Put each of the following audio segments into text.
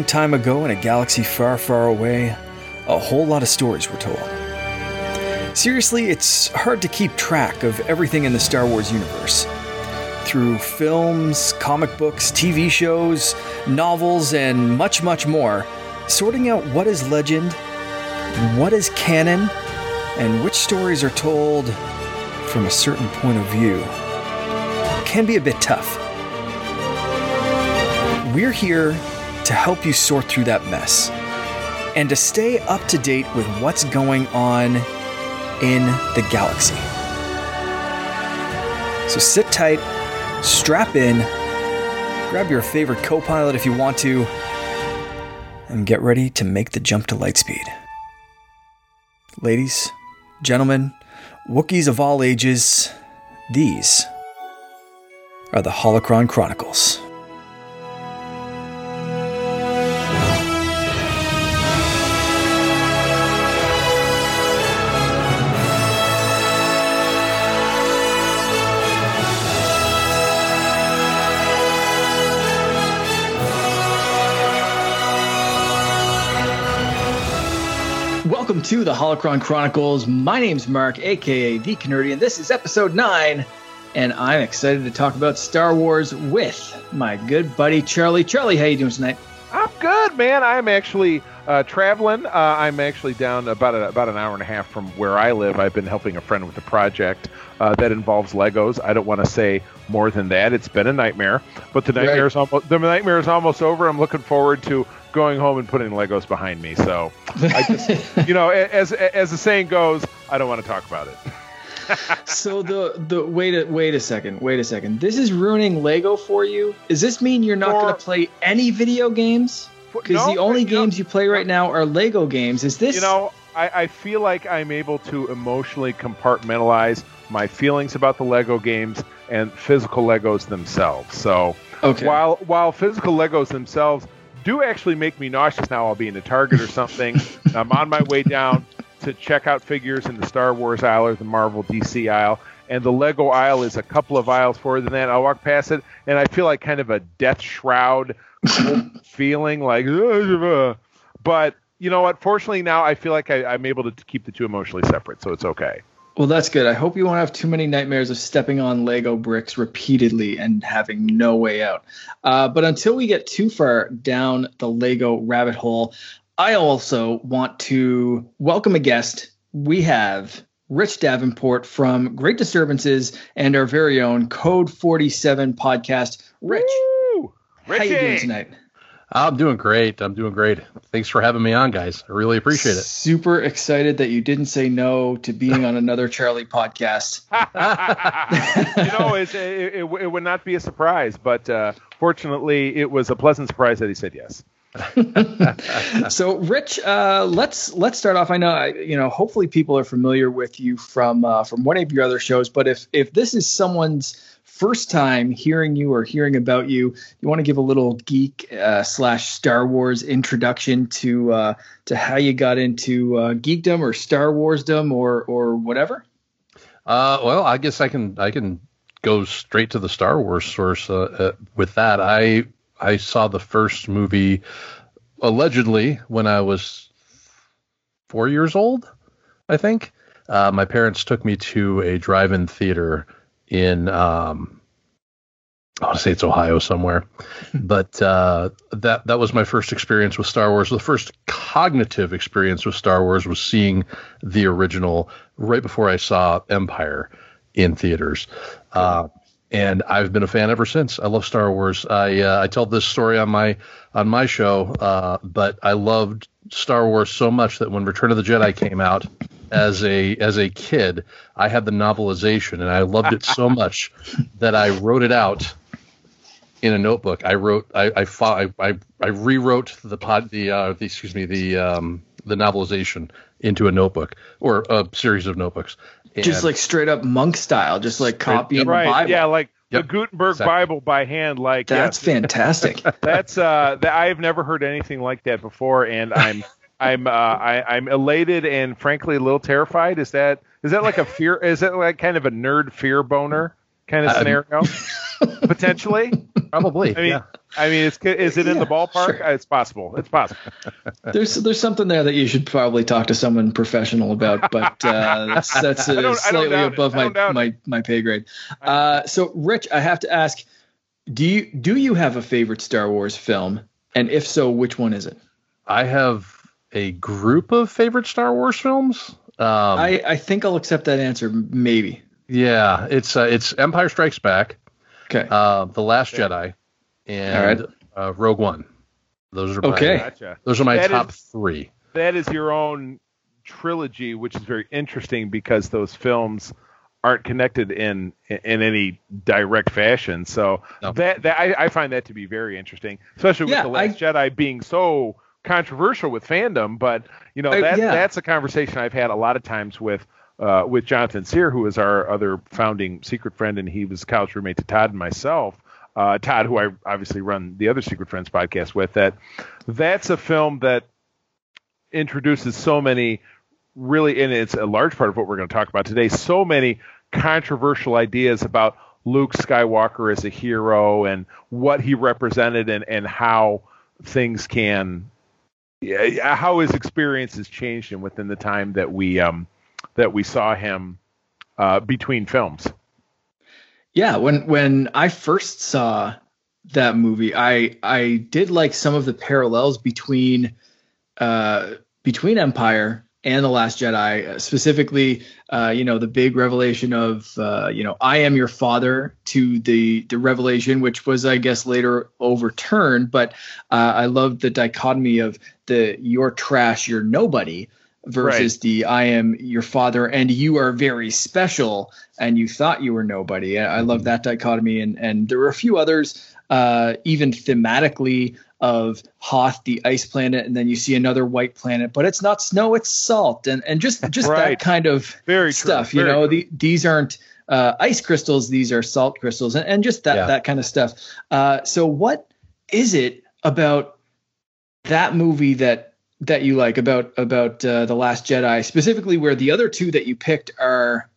long time ago in a galaxy far, far away, a whole lot of stories were told. Seriously, it's hard to keep track of everything in the Star Wars universe. Through films, comic books, TV shows, novels, and much, much more, sorting out what is legend, what is canon, and which stories are told from a certain point of view can be a bit tough. We're here to help you sort through that mess and to stay up to date with what's going on in the galaxy. So sit tight, strap in, grab your favorite co pilot if you want to, and get ready to make the jump to lightspeed. Ladies, gentlemen, Wookiees of all ages, these are the Holocron Chronicles. To the Holocron Chronicles. My name's Mark, aka The Canardian. This is episode 9, and I'm excited to talk about Star Wars with my good buddy Charlie. Charlie, how you doing tonight? I'm good, man. I'm actually uh, traveling. Uh, I'm actually down about a, about an hour and a half from where I live. I've been helping a friend with a project uh, that involves Legos. I don't want to say more than that. It's been a nightmare, but the nightmare is almost the nightmare is almost over. I'm looking forward to going home and putting Legos behind me. So, I just, you know, as as the saying goes, I don't want to talk about it. so the the wait a wait a second, wait a second. This is ruining Lego for you. Does this mean you're not going to play any video games? Because no, the only uh, games know, you play right now are Lego games. Is this? You know, I, I feel like I'm able to emotionally compartmentalize my feelings about the Lego games and physical Legos themselves. So okay. while while physical Legos themselves do actually make me nauseous now, I'll be in a Target or something. I'm on my way down to check out figures in the Star Wars aisle or the Marvel DC aisle. And the Lego aisle is a couple of aisles forward than that. I walk past it, and I feel like kind of a death shroud feeling, like. But you know what? Fortunately, now I feel like I, I'm able to keep the two emotionally separate, so it's okay. Well, that's good. I hope you won't have too many nightmares of stepping on Lego bricks repeatedly and having no way out. Uh, but until we get too far down the Lego rabbit hole, I also want to welcome a guest. We have Rich Davenport from Great Disturbances and our very own Code 47 podcast. Rich, Woo! how you doing tonight? I'm doing great. I'm doing great. Thanks for having me on, guys. I really appreciate it. Super excited that you didn't say no to being on another Charlie podcast. you know, it, it, it, would not be a surprise, but uh, fortunately, it was a pleasant surprise that he said yes. so, Rich, uh, let's let's start off. I know you know. Hopefully, people are familiar with you from uh, from one of your other shows. But if if this is someone's first time hearing you or hearing about you, you want to give a little geek uh, slash Star Wars introduction to uh, to how you got into uh, geekdom or Star Warsdom or or whatever. Uh, well, I guess I can I can go straight to the Star Wars source uh, with that. I I saw the first movie allegedly when I was four years old, I think. Uh, my parents took me to a drive-in theater in um, I want to say it's Ohio somewhere, but uh, that that was my first experience with Star Wars. The first cognitive experience with Star Wars was seeing the original right before I saw Empire in theaters. Uh, and I've been a fan ever since. I love Star Wars. I uh, I tell this story on my on my show, uh, but I loved Star Wars so much that when Return of the Jedi came out as a as a kid, I had the novelization and I loved it so much that I wrote it out in a notebook. I wrote I I I, I, I rewrote the pod the uh, the excuse me the um the novelization into a notebook or a series of notebooks. And just like straight up monk style, just like copying right, the Bible. Yeah, like yep. the Gutenberg exactly. Bible by hand. Like that's yes. fantastic. that's uh, that, I've never heard anything like that before, and I'm I'm uh, I, I'm elated and frankly a little terrified. Is that is that like a fear? Is that like kind of a nerd fear boner kind of scenario, potentially. Probably. I mean, yeah. I mean, it's, is it in the ballpark? Sure. It's possible. It's possible. there's there's something there that you should probably talk to someone professional about, but uh, that's that's uh, slightly above my my my pay grade. Uh, so, Rich, I have to ask: Do you do you have a favorite Star Wars film? And if so, which one is it? I have a group of favorite Star Wars films. Um, I I think I'll accept that answer. Maybe. Yeah, it's uh, it's Empire Strikes Back. Okay. Uh, the Last okay. Jedi and uh, Rogue One. Those are my, okay. Gotcha. Those are my that top is, three. That is your own trilogy, which is very interesting because those films aren't connected in in any direct fashion. So no. that, that I, I, find that to be very interesting, especially with yeah, the Last I, Jedi being so controversial with fandom. But you know that yeah. that's a conversation I've had a lot of times with uh, with Jonathan Sear, who is our other founding secret friend, and he was couch roommate to Todd and myself. Uh, Todd, who I obviously run the other Secret Friends podcast with, that that's a film that introduces so many really, and it's a large part of what we're going to talk about today, so many controversial ideas about Luke Skywalker as a hero and what he represented and, and how things can, yeah, how his experiences changed him within the time that we um, that we saw him uh, between films. Yeah, when when I first saw that movie, I I did like some of the parallels between uh, between Empire and the Last Jedi, specifically, uh, you know, the big revelation of, uh, you know, I am your father to the the revelation, which was, I guess, later overturned. But uh, I loved the dichotomy of the you're trash, you're nobody, versus right. the I am your father and you are very special and you thought you were nobody. I love that dichotomy and and there were a few others uh, even thematically of Hoth, the ice planet, and then you see another white planet, but it's not snow, it's salt, and and just just right. that kind of Very stuff. you know, the, these aren't uh, ice crystals; these are salt crystals, and, and just that yeah. that kind of stuff. Uh, so, what is it about that movie that that you like about about uh, the Last Jedi, specifically where the other two that you picked are,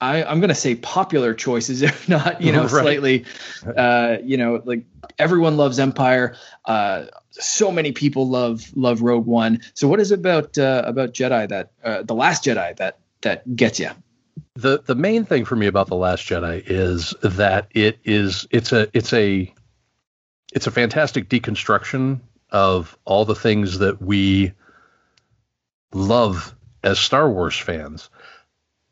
I, I'm going to say popular choices, if not you know right. slightly, uh, you know like everyone loves Empire. Uh, so many people love love Rogue One. So what is it about uh, about Jedi that uh, the Last Jedi that that gets you? The the main thing for me about the Last Jedi is that it is it's a it's a it's a fantastic deconstruction of all the things that we love as Star Wars fans.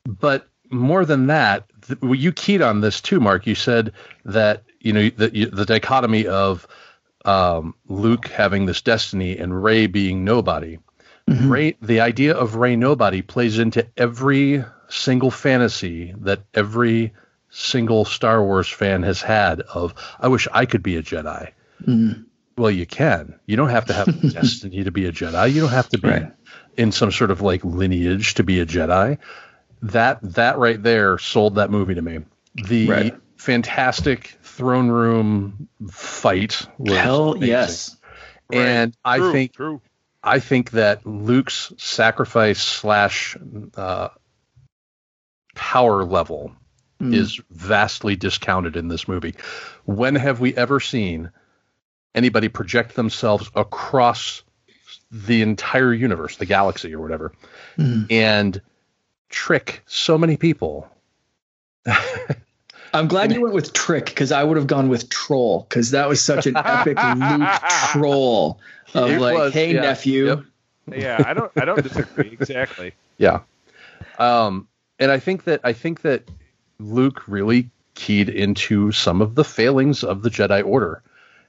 But more than that, th- you keyed on this too, Mark. You said that you know the, the dichotomy of um, Luke having this destiny and Rey being nobody. Mm-hmm. Rey, the idea of Rey nobody plays into every single fantasy that every single Star Wars fan has had. Of I wish I could be a Jedi. Mm-hmm. Well, you can. You don't have to have destiny to be a Jedi. You don't have to be right. in some sort of like lineage to be a Jedi. That that right there sold that movie to me. The right. fantastic throne room fight was hell amazing. yes. And right. I think true. I think that Luke's sacrifice slash uh, power level mm. is vastly discounted in this movie. When have we ever seen anybody project themselves across the entire universe, the galaxy or whatever, mm. and trick so many people. I'm glad you went with trick because I would have gone with troll because that was such an epic Luke troll of it like, was, hey yeah. nephew. Yep. Yeah, I don't I don't disagree exactly. Yeah. Um and I think that I think that Luke really keyed into some of the failings of the Jedi Order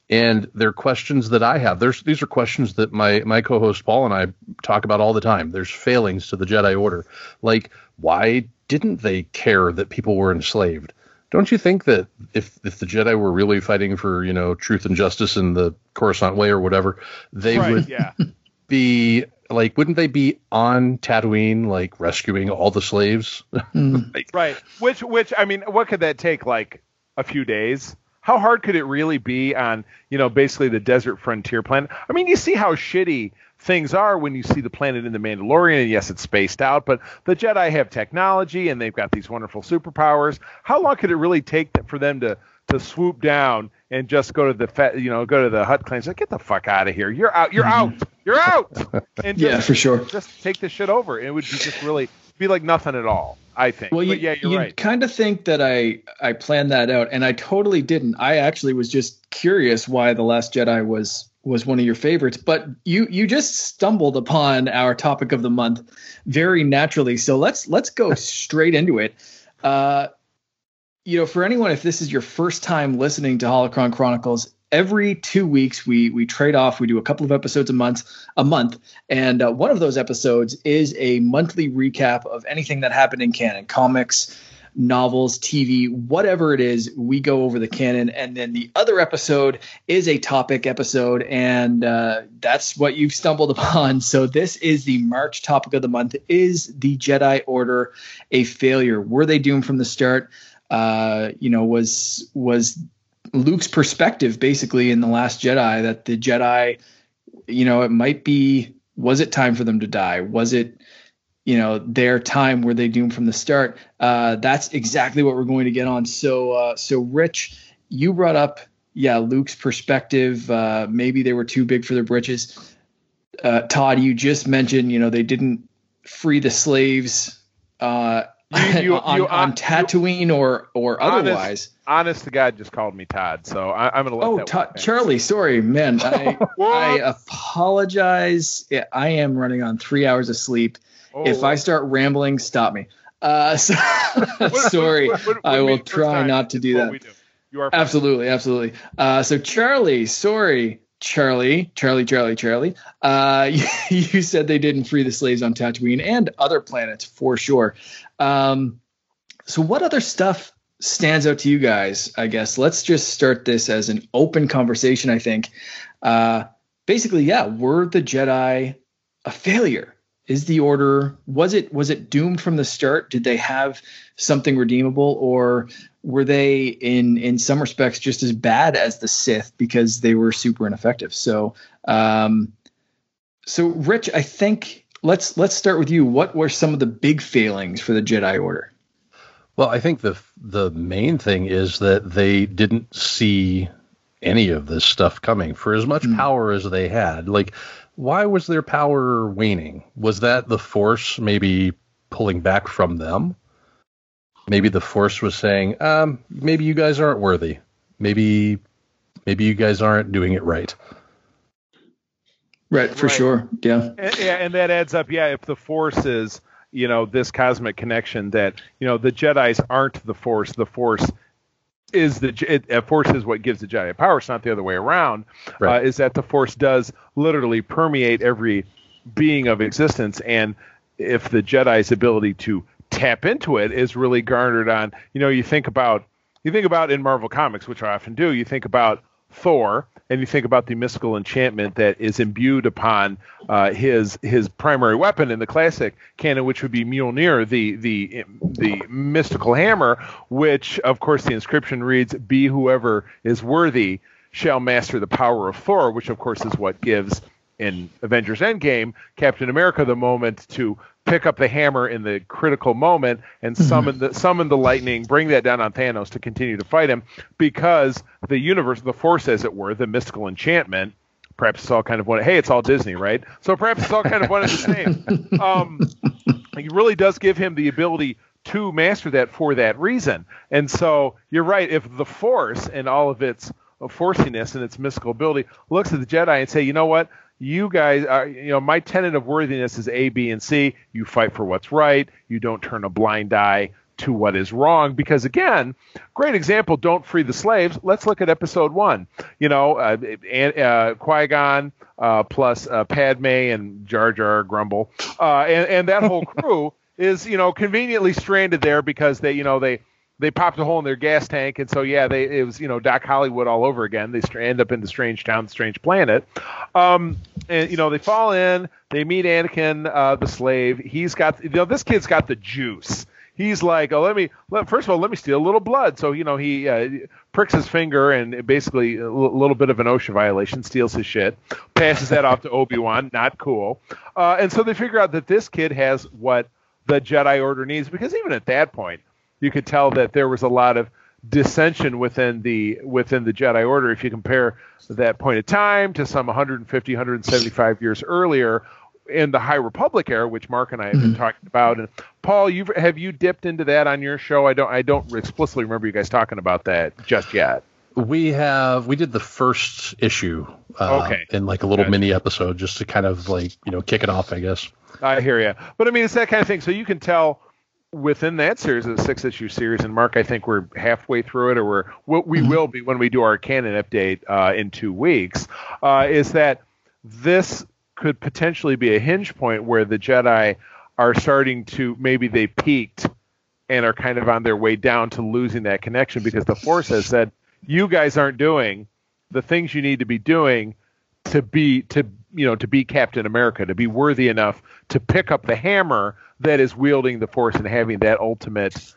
and they're questions that I have. There's these are questions that my my co-host Paul and I talk about all the time. There's failings to the Jedi Order, like why didn't they care that people were enslaved? Don't you think that if if the Jedi were really fighting for you know truth and justice in the Coruscant way or whatever, they right, would yeah. be like wouldn't they be on Tatooine like rescuing all the slaves? Mm. like, right. Which which I mean, what could that take? Like a few days? How hard could it really be on you know basically the desert frontier planet? I mean, you see how shitty things are when you see the planet in the Mandalorian. And yes, it's spaced out, but the Jedi have technology and they've got these wonderful superpowers. How long could it really take for them to to swoop down and just go to the you know go to the Hutt clan? Say, get the fuck out of here! You're out! You're mm-hmm. out! You're out! And just, yeah, for sure. Just take this shit over. It would be just really be like nothing at all. I think. Well, you, yeah, you're you right. kind of think that I I planned that out, and I totally didn't. I actually was just curious why the Last Jedi was was one of your favorites, but you you just stumbled upon our topic of the month very naturally. So let's let's go straight into it. Uh, you know, for anyone, if this is your first time listening to Holocron Chronicles, every two weeks we we trade off. We do a couple of episodes a month, a month, and uh, one of those episodes is a monthly recap of anything that happened in canon, comics, novels, TV, whatever it is. We go over the canon, and then the other episode is a topic episode, and uh, that's what you've stumbled upon. So this is the March topic of the month: is the Jedi Order a failure? Were they doomed from the start? Uh, you know, was was Luke's perspective basically in the Last Jedi that the Jedi, you know, it might be was it time for them to die? Was it you know their time were they doomed from the start? Uh, that's exactly what we're going to get on. So uh, so Rich, you brought up yeah Luke's perspective. Uh, maybe they were too big for their britches. Uh, Todd, you just mentioned you know they didn't free the slaves. Uh, you, you, on, you, on Tatooine or or otherwise. Honest, honest to God, just called me Todd, so I, am gonna let. Oh, Todd, Charlie, sorry, man. I, I apologize. I am running on three hours of sleep. Oh. If I start rambling, stop me. Uh, so, sorry, what, what, what, I will try not to do that. Do. You are absolutely, absolutely. Uh, so Charlie, sorry, Charlie, Charlie, Charlie, Charlie. Uh, you said they didn't free the slaves on Tatooine and other planets for sure. Um, so, what other stuff stands out to you guys? I guess let's just start this as an open conversation. I think, uh, basically, yeah, were the Jedi a failure? Is the Order was it was it doomed from the start? Did they have something redeemable, or were they in in some respects just as bad as the Sith because they were super ineffective? So, um, so Rich, I think let's let's start with you. What were some of the big failings for the Jedi Order? Well, I think the the main thing is that they didn't see any of this stuff coming. For as much mm. power as they had, like why was their power waning? Was that the Force maybe pulling back from them? Maybe the Force was saying, um, maybe you guys aren't worthy. Maybe maybe you guys aren't doing it right. Right, for right. sure. Yeah. And, yeah, and that adds up. Yeah, if the Force is, you know, this cosmic connection that, you know, the Jedi's aren't the Force, the Force is the it, Force is what gives the Jedi power. It's not the other way around. Right. Uh, is that the Force does literally permeate every being of existence, and if the Jedi's ability to tap into it is really garnered on, you know, you think about you think about in Marvel Comics, which I often do. You think about Thor, and you think about the mystical enchantment that is imbued upon uh, his his primary weapon in the classic canon, which would be Mjolnir, the the the mystical hammer, which of course the inscription reads, "Be whoever is worthy shall master the power of Thor," which of course is what gives in Avengers Endgame Captain America the moment to pick up the hammer in the critical moment and mm-hmm. summon the summon the lightning, bring that down on Thanos to continue to fight him because the universe, the force, as it were, the mystical enchantment. Perhaps it's all kind of one. Hey, it's all Disney, right? So perhaps it's all kind of one and the same. Um, it really does give him the ability to master that for that reason. And so you're right. If the Force and all of its forciness and its mystical ability looks at the Jedi and say, you know what, you guys are, you know, my tenet of worthiness is A, B, and C. You fight for what's right. You don't turn a blind eye to what is wrong. Because again, great example. Don't free the slaves. Let's look at episode one. You know, uh, uh, Qui Gon uh, plus uh, Padme and Jar Jar Grumble, uh, and, and that whole crew is you know conveniently stranded there because they you know they they popped a hole in their gas tank, and so yeah, they it was you know Doc Hollywood all over again. They end up in the strange town, strange planet, um, and you know they fall in. They meet Anakin, uh, the slave. He's got you know this kid's got the juice. he's like, oh, let me let, first of all, let me steal a little blood. So you know, he uh, pricks his finger and basically a little bit of an OSHA violation, steals his shit, passes that off to Obi Wan. Not cool. Uh, and so they figure out that this kid has what the Jedi Order needs because even at that point, you could tell that there was a lot of dissension within the within the Jedi Order. If you compare that point of time to some 150, 175 years earlier, in the High Republic era, which Mark and I have been mm-hmm. talking about. And Paul, you have you dipped into that on your show? I don't I don't explicitly remember you guys talking about that just yet. We have we did the first issue uh, okay. in like a little gotcha. mini episode just to kind of like you know kick it off, I guess. I hear you, but I mean it's that kind of thing. So you can tell within that series, a six issue series, and Mark, I think we're halfway through it, or we're what we mm-hmm. will be when we do our canon update uh, in two weeks. Uh, is that this could potentially be a hinge point where the Jedi are starting to maybe they peaked and are kind of on their way down to losing that connection because the Force has said you guys aren't doing the things you need to be doing to be to you know to be Captain America to be worthy enough to pick up the hammer that is wielding the Force and having that ultimate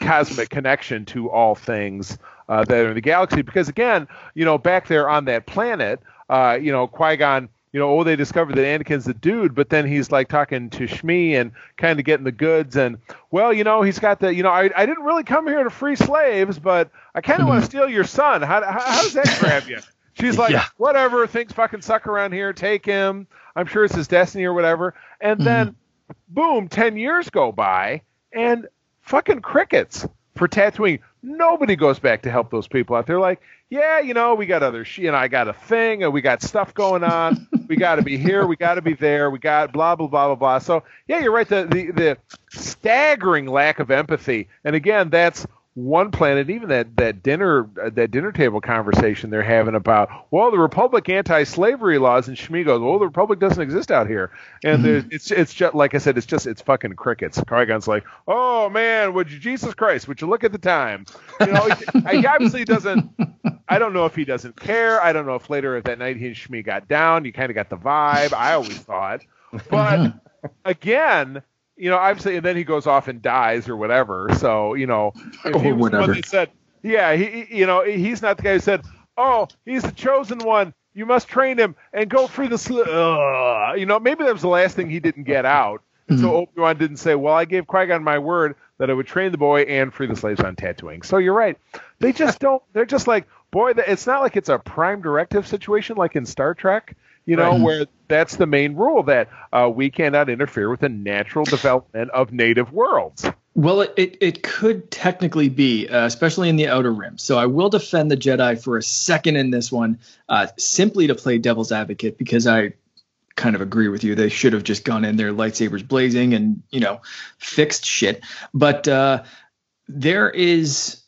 cosmic connection to all things uh, that are in the galaxy because again you know back there on that planet uh, you know Qui Gon you know, oh, they discovered that Anakin's the dude, but then he's like talking to Shmi and kind of getting the goods. And well, you know, he's got the, you know, I, I didn't really come here to free slaves, but I kind of want to mm-hmm. steal your son. How, how, how does that grab you? She's like, yeah. whatever, things fucking suck around here. Take him. I'm sure it's his destiny or whatever. And then, mm-hmm. boom, 10 years go by and fucking crickets for Tatooine. Nobody goes back to help those people out. They're like, yeah, you know, we got other she and I got a thing and we got stuff going on. we got to be here, we got to be there, we got blah blah blah blah blah. So yeah, you're right. The, the the staggering lack of empathy, and again, that's one planet, even that that dinner uh, that dinner table conversation they're having about well the Republic anti-slavery laws and Shmi goes well the Republic doesn't exist out here. And mm-hmm. it's it's just like I said it's just it's fucking crickets. Qui-Gon's like oh man would you Jesus Christ would you look at the time? You know he, he obviously doesn't I don't know if he doesn't care. I don't know if later that night he and Shmi got down. You kind of got the vibe. I always thought. But again you know, obviously, and then he goes off and dies or whatever. So, you know, if he was whatever. Said, yeah, he, you know, he's not the guy who said, oh, he's the chosen one. You must train him and go free the, sl-. Uh, you know, maybe that was the last thing he didn't get out. Mm-hmm. So Obi Wan didn't say, well, I gave Qui Gon my word that I would train the boy and free the slaves on Tatooine. So you're right. They just don't. They're just like, boy, it's not like it's a prime directive situation like in Star Trek you know, right. where that's the main rule that uh, we cannot interfere with the natural development of native worlds. Well, it, it, it could technically be, uh, especially in the Outer Rim. So I will defend the Jedi for a second in this one, uh, simply to play devil's advocate, because I kind of agree with you. They should have just gone in there, lightsabers blazing, and you know, fixed shit. But uh, there is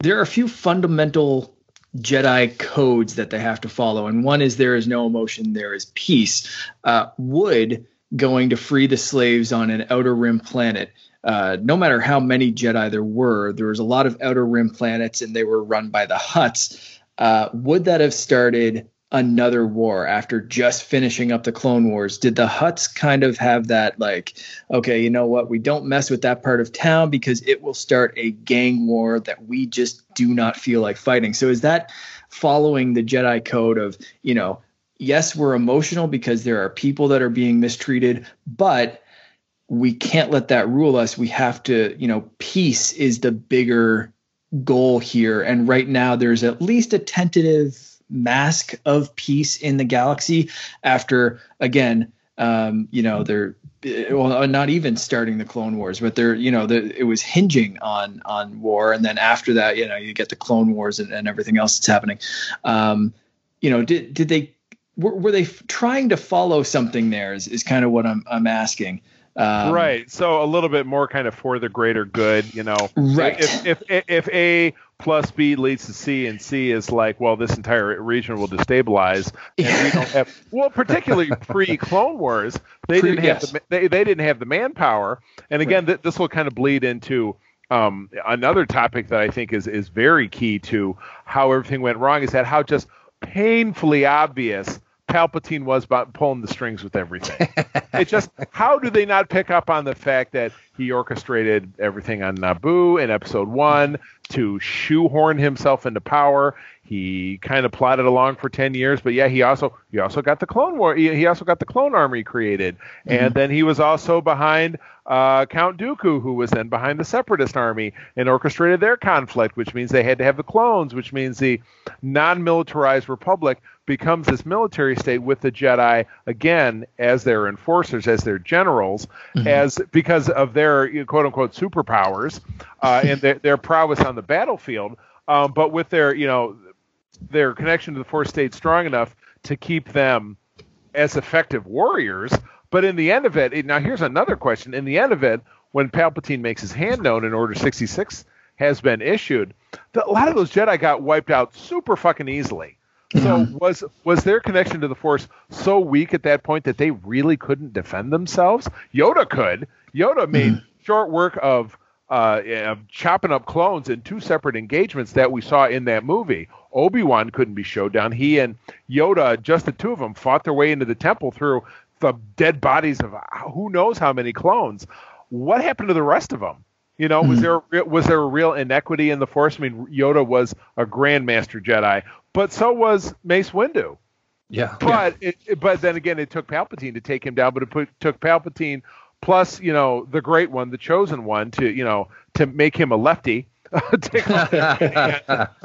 there are a few fundamental Jedi codes that they have to follow. And one is there is no emotion, there is peace. Uh, Would going to free the slaves on an outer rim planet. Uh, no matter how many Jedi there were, there was a lot of outer rim planets and they were run by the Hutts. Uh, would that have started another war after just finishing up the Clone Wars? Did the Hutts kind of have that, like, okay, you know what? We don't mess with that part of town because it will start a gang war that we just do not feel like fighting. So is that following the Jedi code of, you know, yes, we're emotional because there are people that are being mistreated, but we can't let that rule us. We have to, you know, peace is the bigger goal here. And right now, there's at least a tentative mask of peace in the galaxy after again um, you know they're well not even starting the clone wars but they're you know the, it was hinging on on war and then after that you know you get the clone wars and, and everything else that's happening um, you know did did they were, were they f- trying to follow something there is, is kind of what i'm i'm asking um, right. So a little bit more kind of for the greater good, you know. Right. If if if A plus B leads to C, and C is like, well, this entire region will destabilize, and we don't have. Well, particularly pre Clone Wars, they pre, didn't have yes. the, they they didn't have the manpower, and again, right. th- this will kind of bleed into. Um, another topic that I think is is very key to how everything went wrong is that how just painfully obvious Palpatine was about pulling the strings with everything. it's just how do they not pick up on the fact that he orchestrated everything on Naboo in Episode One to shoehorn himself into power. He kind of plotted along for ten years, but yeah, he also he also got the Clone War. He, also got the Clone Army created, mm-hmm. and then he was also behind uh, Count Dooku, who was then behind the Separatist army and orchestrated their conflict, which means they had to have the clones, which means the non-militarized Republic becomes this military state with the Jedi again as their enforcers, as their generals, mm-hmm. as because of their you know, quote unquote superpowers uh, and their, their prowess on the battlefield. Um, but with their you know their connection to the Force stayed strong enough to keep them as effective warriors. But in the end of it, now here's another question. In the end of it, when Palpatine makes his hand known and Order 66 has been issued, the, a lot of those Jedi got wiped out super fucking easily. So mm-hmm. was was their connection to the Force so weak at that point that they really couldn't defend themselves? Yoda could. Yoda made mm-hmm. short work of uh, chopping up clones in two separate engagements that we saw in that movie. Obi Wan couldn't be showed down. He and Yoda, just the two of them, fought their way into the temple through the dead bodies of who knows how many clones. What happened to the rest of them? You know, was hmm. there was there a real inequity in the Force? I mean, Yoda was a Grandmaster Jedi, but so was Mace Windu. Yeah, but yeah. It, but then again, it took Palpatine to take him down. But it put, took Palpatine plus you know the great one, the chosen one, to you know to make him a lefty.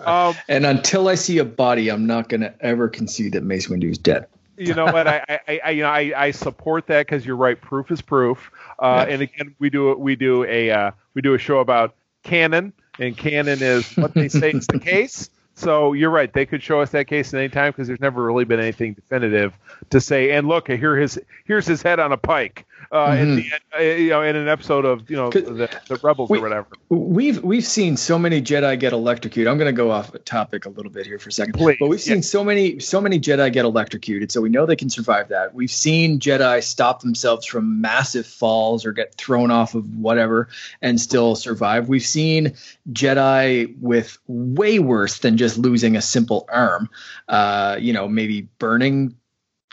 um, and until I see a body, I'm not going to ever concede that Mace Windu is dead. you know what? I, I, I, you know, I, I support that because you're right. Proof is proof. Uh, And again, we do we do a uh, we do a show about canon, and canon is what they say is the case. So you're right. They could show us that case at any time because there's never really been anything definitive to say. And look, here his here's his head on a pike uh, mm-hmm. in the uh, you know in an episode of you know the, the Rebels we, or whatever. We've we've seen so many Jedi get electrocuted. I'm going to go off topic a little bit here for a second, Please, but we've seen yeah. so many so many Jedi get electrocuted, so we know they can survive that. We've seen Jedi stop themselves from massive falls or get thrown off of whatever and still survive. We've seen Jedi with way worse than just losing a simple arm. Uh, you know, maybe burning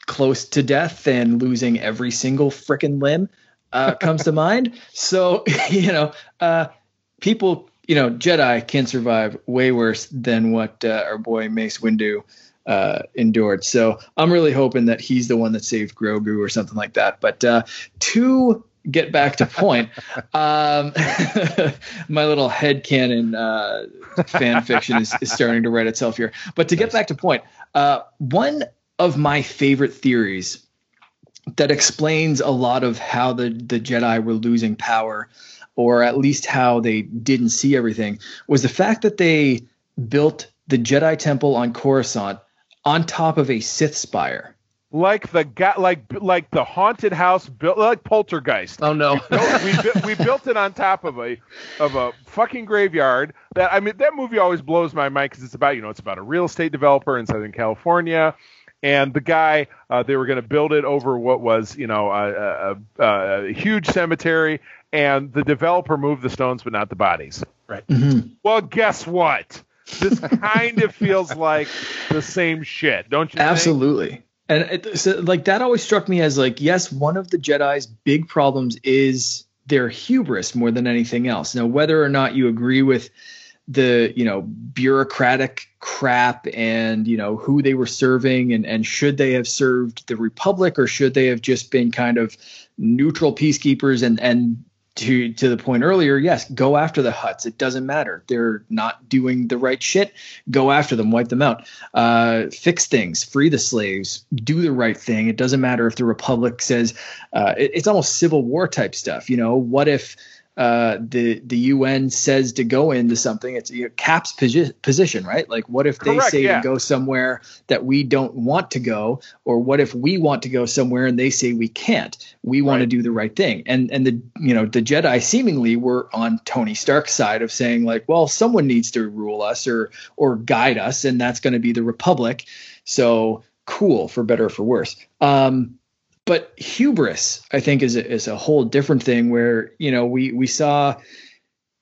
close to death and losing every single freaking limb uh, comes to mind. So, you know, uh, people, you know, Jedi can survive way worse than what uh, our boy Mace Windu uh, endured. So I'm really hoping that he's the one that saved Grogu or something like that. But uh, to get back to point, um, my little headcanon uh, fan fiction is, is, starting to write itself here. But to get back to point, uh, one of my favorite theories that explains a lot of how the, the Jedi were losing power, or at least how they didn't see everything, was the fact that they built the Jedi Temple on Coruscant on top of a Sith spire. Like the guy, like like the haunted house built like Poltergeist. Oh no, we built, we, we built it on top of a of a fucking graveyard. That I mean, that movie always blows my mind because it's about you know it's about a real estate developer in Southern California and the guy uh, they were going to build it over what was you know a, a, a, huge cemetery and the developer moved the stones but not the bodies. Right. Mm-hmm. well guess what? This kind of feels like the same shit don't you absolutely. Think? and it, so, like that always struck me as like yes one of the jedi's big problems is their hubris more than anything else. Now whether or not you agree with the you know bureaucratic crap and you know who they were serving and and should they have served the republic or should they have just been kind of neutral peacekeepers and and to to the point earlier yes go after the Hutts. It doesn't matter. They're not doing the right shit. Go after them. Wipe them out. Uh, fix things. Free the slaves. Do the right thing. It doesn't matter if the republic says uh, it, it's almost civil war type stuff. You know what if uh, the the UN says to go into something, it's you know, CAP's posi- position, right? Like, what if they Correct, say yeah. to go somewhere that we don't want to go, or what if we want to go somewhere and they say we can't? We want right. to do the right thing, and and the you know the Jedi seemingly were on Tony Stark's side of saying like, well, someone needs to rule us or or guide us, and that's going to be the Republic. So cool, for better or for worse. Um, but hubris, I think, is a, is a whole different thing. Where you know we we saw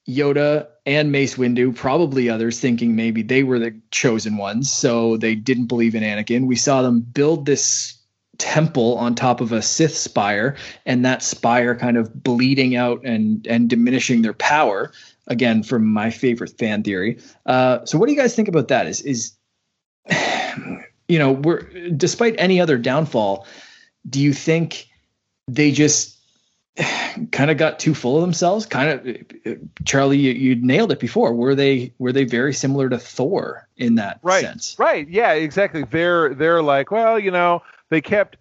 Yoda and Mace Windu, probably others thinking maybe they were the chosen ones, so they didn't believe in Anakin. We saw them build this temple on top of a Sith spire, and that spire kind of bleeding out and and diminishing their power. Again, from my favorite fan theory. Uh, so, what do you guys think about that? Is is you know, we're despite any other downfall, do you think they just kind of got too full of themselves? Kind of, Charlie, you, you, nailed it before. Were they were they very similar to Thor in that right, sense? Right. Yeah. Exactly. They're they're like, well, you know, they kept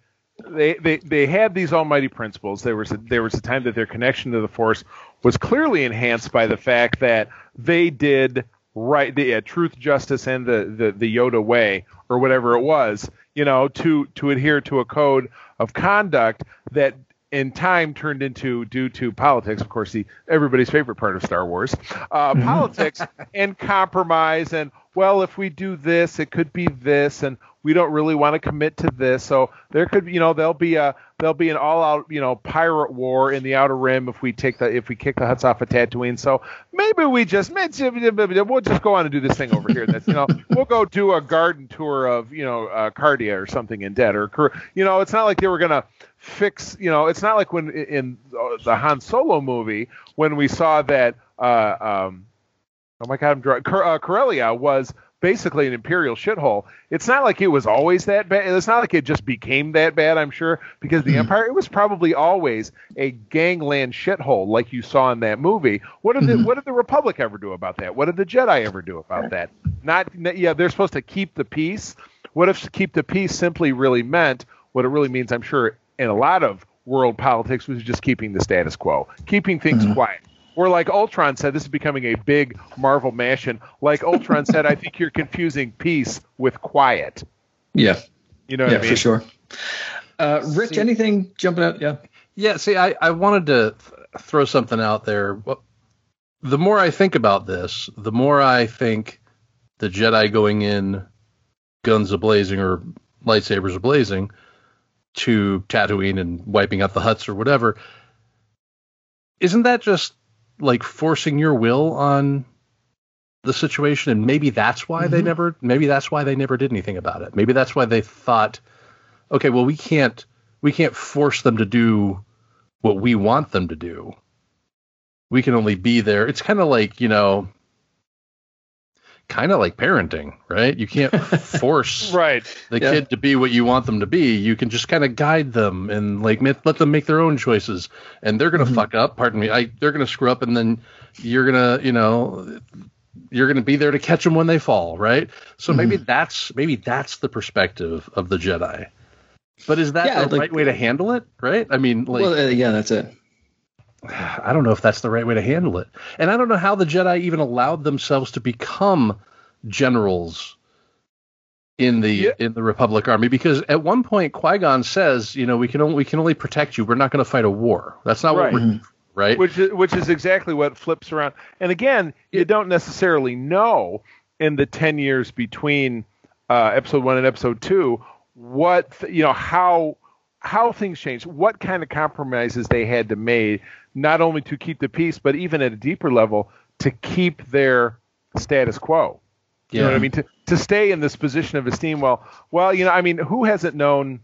they they they had these almighty principles. There was a, there was a time that their connection to the Force was clearly enhanced by the fact that they did right the uh, truth, justice, and the, the the Yoda way or whatever it was. You know, to to adhere to a code of conduct that in time turned into due to politics of course the everybody's favorite part of star wars uh, mm-hmm. politics and compromise and well if we do this it could be this and we don't really want to commit to this. So there could, you know, there'll be a there'll be an all-out, you know, pirate war in the Outer Rim if we take the if we kick the Hutts off of Tatooine. So maybe we just we'll just go on and do this thing over here. That's you know, we'll go do a garden tour of you know uh, Cardia or something in Dead or you know, it's not like they were gonna fix. You know, it's not like when in the Han Solo movie when we saw that. Uh, um, oh my God, I'm drawing. Uh, Corellia was basically an imperial shithole. It's not like it was always that bad. It's not like it just became that bad. I'm sure because the mm. empire it was probably always a gangland shithole, like you saw in that movie. What did the mm-hmm. what did the Republic ever do about that? What did the Jedi ever do about that? Not yeah, they're supposed to keep the peace. What if keep the peace simply really meant what it really means? I'm sure in a lot of world politics was just keeping the status quo, keeping things mm-hmm. quiet or like Ultron said, this is becoming a big Marvel mashing. Like Ultron said, I think you're confusing peace with quiet. Yeah. You know yeah, I mean? for sure. Uh, Rich, see, anything jumping out? Yeah. Yeah. See, I, I wanted to throw something out there. The more I think about this, the more I think the Jedi going in guns a blazing or lightsabers a blazing to Tatooine and wiping out the Hutts or whatever. Isn't that just like forcing your will on the situation and maybe that's why mm-hmm. they never maybe that's why they never did anything about it. Maybe that's why they thought okay well we can't we can't force them to do what we want them to do. We can only be there. It's kind of like you know kind of like parenting, right? You can't force right. the yeah. kid to be what you want them to be. You can just kind of guide them and like let them make their own choices. And they're gonna mm-hmm. fuck up. Pardon me. I they're gonna screw up, and then you're gonna you know you're gonna be there to catch them when they fall, right? So mm-hmm. maybe that's maybe that's the perspective of the Jedi. But is that yeah, the like, right way to handle it? Right? I mean, like, well, uh, yeah, that's it. I don't know if that's the right way to handle it. And I don't know how the Jedi even allowed themselves to become generals in the yeah. in the Republic Army because at one point Qui-Gon says, you know, we can only we can only protect you. We're not going to fight a war. That's not right. what we're right. Which is which is exactly what flips around. And again, you don't necessarily know in the 10 years between uh, episode 1 and episode 2 what you know how how things changed, what kind of compromises they had to make not only to keep the peace, but even at a deeper level to keep their status quo. You yeah. know what I mean? To to stay in this position of esteem. Well, well, you know, I mean, who hasn't known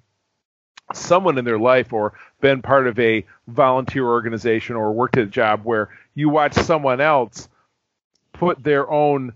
someone in their life or been part of a volunteer organization or worked at a job where you watch someone else put their own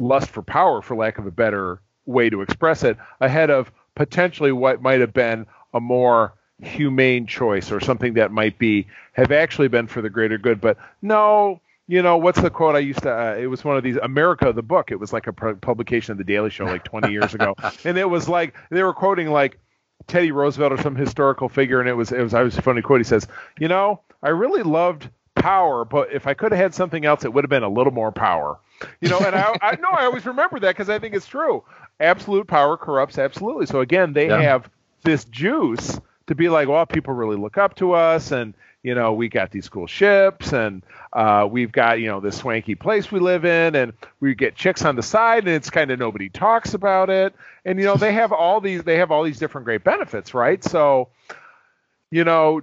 lust for power, for lack of a better way to express it, ahead of potentially what might have been a more humane choice or something that might be have actually been for the greater good. But no, you know what's the quote I used to? Uh, it was one of these America the book. It was like a publication of the Daily Show like 20 years ago, and it was like they were quoting like Teddy Roosevelt or some historical figure, and it was it was I was a funny quote. He says, you know, I really loved power, but if I could have had something else, it would have been a little more power. You know, and I, I know I always remember that because I think it's true. Absolute power corrupts absolutely. So again, they yeah. have this juice to be like, well, people really look up to us, and you know, we got these cool ships, and uh, we've got you know this swanky place we live in, and we get chicks on the side, and it's kind of nobody talks about it, and you know, they have all these they have all these different great benefits, right? So, you know,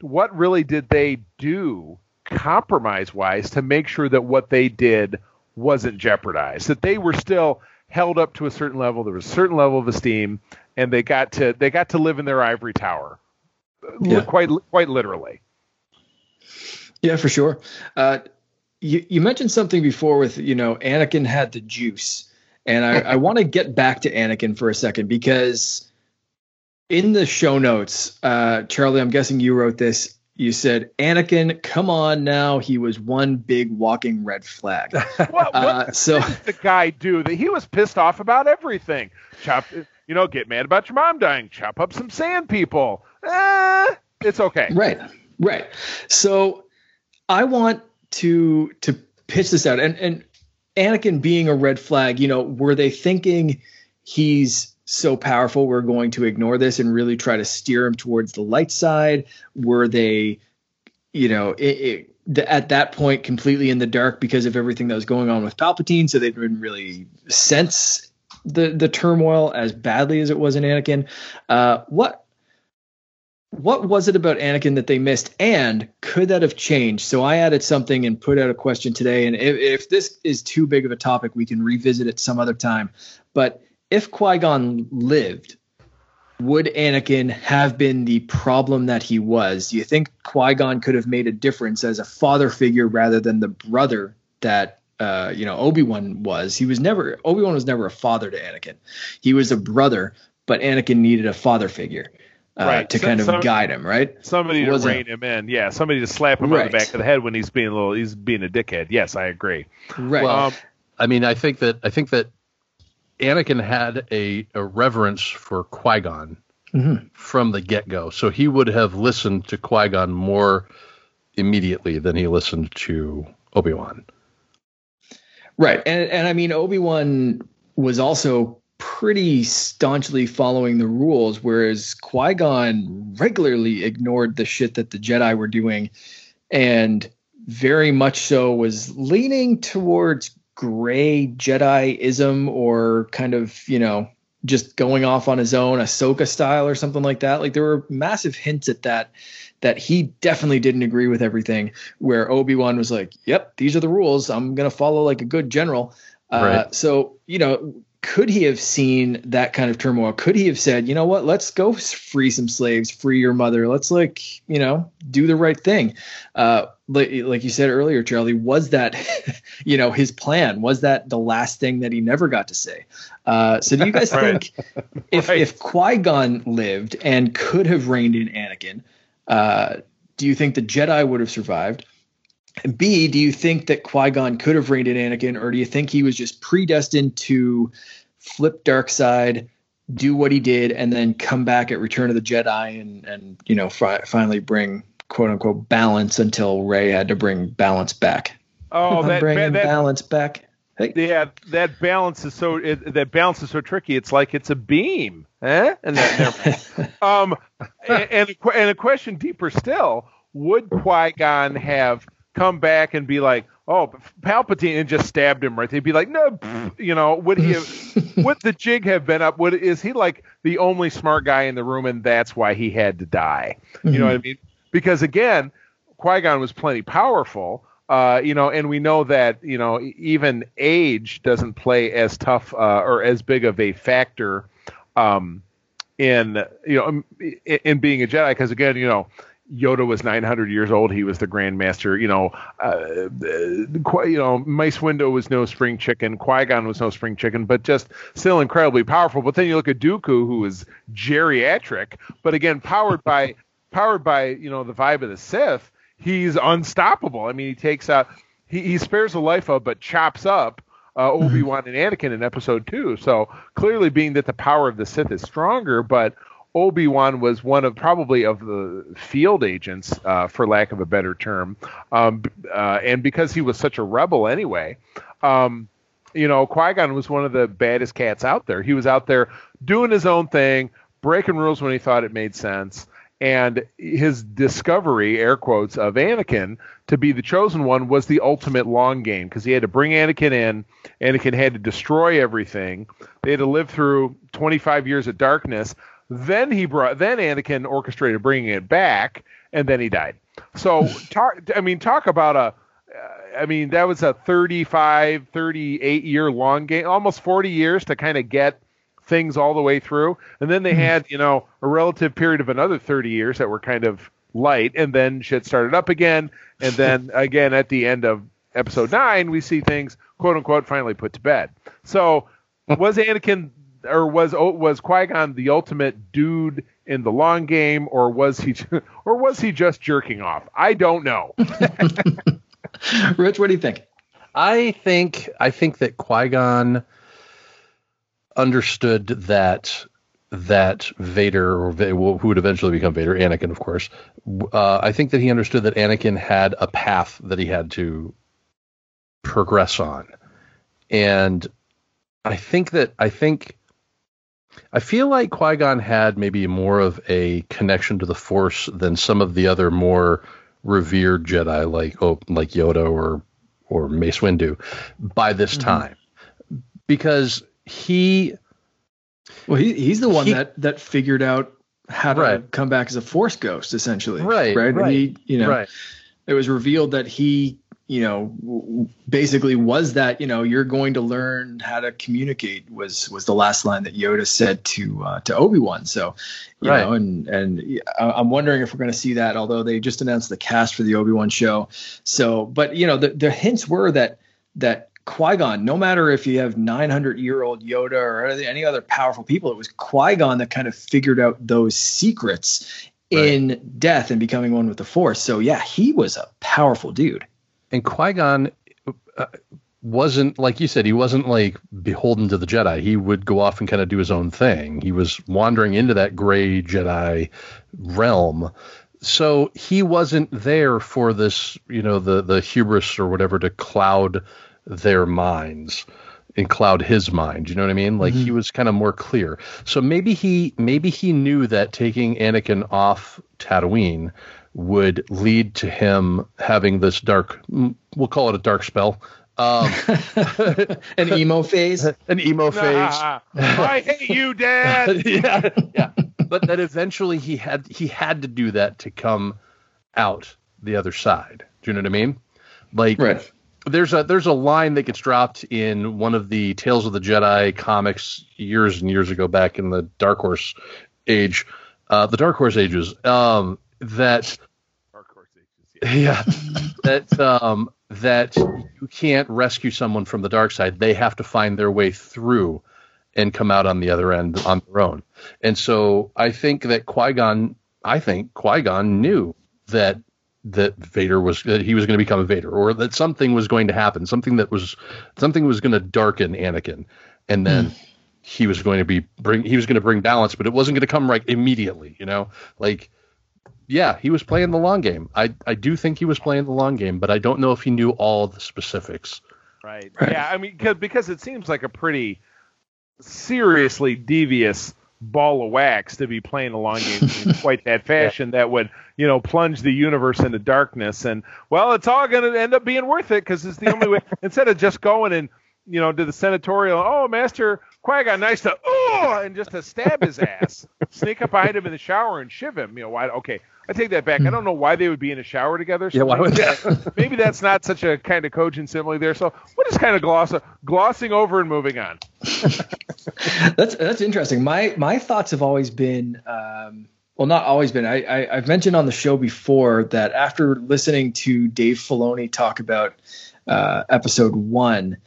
what really did they do compromise wise to make sure that what they did wasn't jeopardized, that they were still held up to a certain level. There was a certain level of esteem, and they got to they got to live in their ivory tower, yeah. quite quite literally. Yeah, for sure. Uh, you you mentioned something before with you know Anakin had the juice, and I, I want to get back to Anakin for a second because in the show notes, uh, Charlie, I'm guessing you wrote this. You said, Anakin, come on now. He was one big walking red flag. what, what uh, so the guy do that? He was pissed off about everything. Chop, you know, get mad about your mom dying. Chop up some sand people. Eh, it's okay. Right, right. So I want to to pitch this out, and and Anakin being a red flag. You know, were they thinking he's so powerful we're going to ignore this and really try to steer him towards the light side were they you know it, it, at that point completely in the dark because of everything that was going on with palpatine so they didn't really sense the the turmoil as badly as it was in anakin uh, what what was it about Anakin that they missed, and could that have changed? So I added something and put out a question today, and if, if this is too big of a topic, we can revisit it some other time. But if Qui Gon lived, would Anakin have been the problem that he was? Do you think Qui Gon could have made a difference as a father figure rather than the brother that uh, you know Obi Wan was? He was never Obi Wan was never a father to Anakin. He was a brother, but Anakin needed a father figure. Uh, right. to so, kind of some, guide him, right? Somebody to rein him in, yeah. Somebody to slap him right. on the back of the head when he's being a little, he's being a dickhead. Yes, I agree. Right. Well, um, I mean, I think that I think that Anakin had a, a reverence for Qui Gon mm-hmm. from the get go, so he would have listened to Qui Gon more immediately than he listened to Obi Wan. Right, and and I mean Obi Wan was also pretty staunchly following the rules, whereas Qui Gon regularly ignored the shit that the Jedi were doing, and very much so was leaning towards gray Jediism or kind of, you know, just going off on his own, Ahsoka style or something like that. Like there were massive hints at that that he definitely didn't agree with everything. Where Obi Wan was like, "Yep, these are the rules. I'm gonna follow like a good general." Uh, right. So you know, could he have seen that kind of turmoil? Could he have said, you know what, let's go free some slaves, free your mother, let's like, you know, do the right thing? Uh, like, like you said earlier, Charlie, was that, you know, his plan? Was that the last thing that he never got to say? Uh, so do you guys right. think if, right. if Qui Gon lived and could have reined in Anakin, uh, do you think the Jedi would have survived? B, do you think that Qui Gon could have reined in Anakin, or do you think he was just predestined to flip dark side, do what he did, and then come back at Return of the Jedi and and you know fi- finally bring quote unquote balance until Rey had to bring balance back. Oh, that, bringing that, balance back. Hey. Yeah, that balance is so it, that balance is so tricky. It's like it's a beam, eh? And that, um, and, and a, and a question deeper still: Would Qui Gon have come back and be like, "Oh, Palpatine," and just stabbed him right. They'd be like, "No," you know. Would he? Have, would the jig have been up? Would is he like the only smart guy in the room, and that's why he had to die? Mm-hmm. You know what I mean? Because again, Qui Gon was plenty powerful. Uh, you know, and we know that you know even age doesn't play as tough uh, or as big of a factor um, in you know in, in being a Jedi because again, you know, Yoda was 900 years old. He was the Grandmaster. You know, uh, you know, Mace Windu was no spring chicken. Qui Gon was no spring chicken, but just still incredibly powerful. But then you look at Dooku, who is geriatric, but again powered by powered by you know the vibe of the Sith. He's unstoppable. I mean, he takes out. He, he spares the life of, but chops up uh, Obi Wan and Anakin in Episode Two. So clearly, being that the power of the Sith is stronger, but Obi Wan was one of probably of the field agents, uh, for lack of a better term, um, uh, and because he was such a rebel anyway, um, you know, Qui Gon was one of the baddest cats out there. He was out there doing his own thing, breaking rules when he thought it made sense. And his discovery, air quotes, of Anakin to be the chosen one was the ultimate long game because he had to bring Anakin in. Anakin had to destroy everything. They had to live through 25 years of darkness then he brought then Anakin orchestrated bringing it back, and then he died. So talk. I mean, talk about a. I mean, that was a 35, 38 year long game, almost 40 years to kind of get things all the way through. And then they mm-hmm. had, you know, a relative period of another 30 years that were kind of light, and then shit started up again. And then again at the end of episode nine, we see things quote unquote finally put to bed. So was Anakin or was was Qui Gon the ultimate dude in the long game, or was he or was he just jerking off? I don't know. Rich, what do you think? I think I think that Qui Gon understood that that Vader, or who would eventually become Vader, Anakin, of course. Uh, I think that he understood that Anakin had a path that he had to progress on, and I think that I think I feel like Qui Gon had maybe more of a connection to the Force than some of the other more revered Jedi, like oh, like Yoda or or Mace Windu, by this mm-hmm. time, because he well he, he's the one he, that that figured out how to right. come back as a force ghost essentially right right, right. he you know right. it was revealed that he you know basically was that you know you're going to learn how to communicate was was the last line that Yoda said to uh, to Obi Wan. So you right. know, and and I'm wondering if we're going to see that. Although they just announced the cast for the Obi Wan show, so but you know the the hints were that that Qui Gon, no matter if you have 900 year old Yoda or any other powerful people, it was Qui Gon that kind of figured out those secrets right. in death and becoming one with the Force. So yeah, he was a powerful dude. And Qui Gon uh, wasn't like you said, he wasn't like beholden to the Jedi. He would go off and kind of do his own thing. He was wandering into that gray Jedi realm so he wasn't there for this, you know, the the hubris or whatever to cloud their minds and cloud his mind. You know what I mean? Like mm-hmm. he was kind of more clear. So maybe he maybe he knew that taking Anakin off Tatooine would lead to him having this dark we'll call it a dark spell. Um, an emo phase. An emo phase. I hate you, Dad. yeah, yeah. But that eventually he had he had to do that to come out the other side. Do you know what I mean? Like right there's a there's a line that gets dropped in one of the Tales of the Jedi comics years and years ago, back in the Dark Horse age, uh, the Dark Horse ages. Um, that Dark Horse ages, yeah, yeah that um, that you can't rescue someone from the dark side; they have to find their way through and come out on the other end on their own. And so I think that Qui Gon, I think Qui Gon knew that that Vader was that he was going to become a Vader, or that something was going to happen, something that was something was going to darken Anakin, and then mm. he was going to be bring he was going to bring balance, but it wasn't going to come right immediately. You know, like yeah, he was playing the long game. I I do think he was playing the long game, but I don't know if he knew all the specifics. Right. right. Yeah. I mean, because because it seems like a pretty seriously devious ball of wax to be playing a long game in quite that fashion yeah. that would you know plunge the universe into darkness. And well it's all going to end up being worth it because it's the only way. Instead of just going and you know to the senatorial oh master Qui-Gon nice to oh and just to stab his ass sneak up behind him in the shower and shiv him you know why okay I take that back. I don't know why they would be in a shower together. So yeah, why would that, maybe that's not such a kind of cogent simile there. So we're just kind of gloss, glossing over and moving on. that's that's interesting. My my thoughts have always been, um, well, not always been. I, I have mentioned on the show before that after listening to Dave Filoni talk about uh, episode one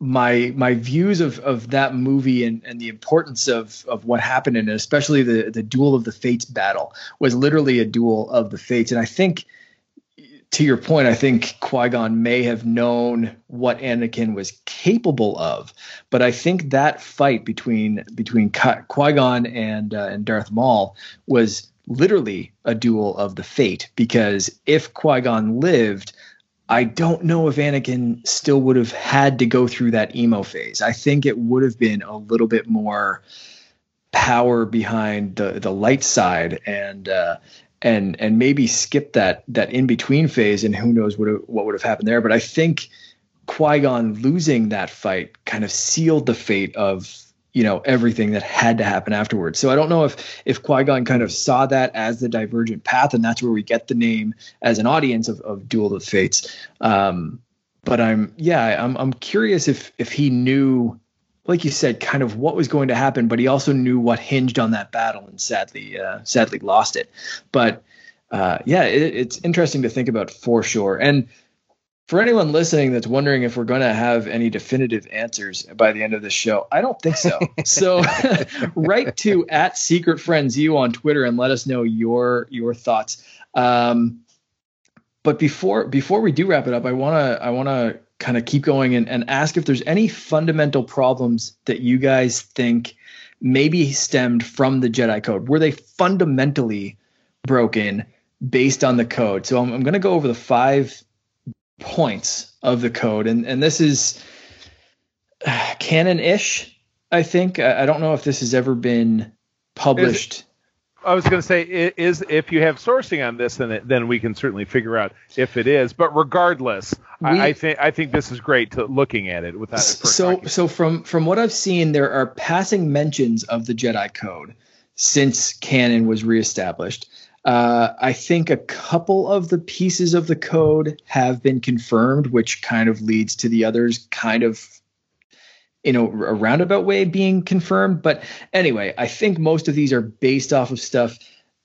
my my views of of that movie and, and the importance of of what happened in it, especially the the duel of the fates battle, was literally a duel of the fates. And I think, to your point, I think Qui Gon may have known what Anakin was capable of, but I think that fight between between Qui Gon and uh, and Darth Maul was literally a duel of the fate because if Qui Gon lived I don't know if Anakin still would have had to go through that emo phase. I think it would have been a little bit more power behind the the light side and uh, and and maybe skip that that in between phase and who knows what what would have happened there. But I think Qui Gon losing that fight kind of sealed the fate of you know everything that had to happen afterwards. So I don't know if if Qui Gon kind of saw that as the divergent path, and that's where we get the name as an audience of, of Duel of Fates. Um, but I'm yeah, I'm I'm curious if if he knew, like you said, kind of what was going to happen, but he also knew what hinged on that battle, and sadly uh, sadly lost it. But uh, yeah, it, it's interesting to think about for sure, and for anyone listening that's wondering if we're going to have any definitive answers by the end of the show, I don't think so. so write to at Secret Friends U on Twitter and let us know your your thoughts. Um, but before before we do wrap it up, I wanna I wanna kind of keep going and, and ask if there's any fundamental problems that you guys think maybe stemmed from the Jedi Code. Were they fundamentally broken based on the code? So I'm, I'm going to go over the five points of the code, and and this is uh, canon-ish. I think I, I, don't know if this has ever been published. Is, I was going to say is if you have sourcing on this, then it, then we can certainly figure out if it is. But regardless, we, I, I, think I think this is great to looking at it without. So so from from what I've seen, there are passing mentions of the Jedi Code since canon was reestablished. Uh, I think a couple of the pieces of the code have been confirmed, which kind of leads to the others kind of in a, a roundabout way being confirmed. But anyway, I think most of these are based off of stuff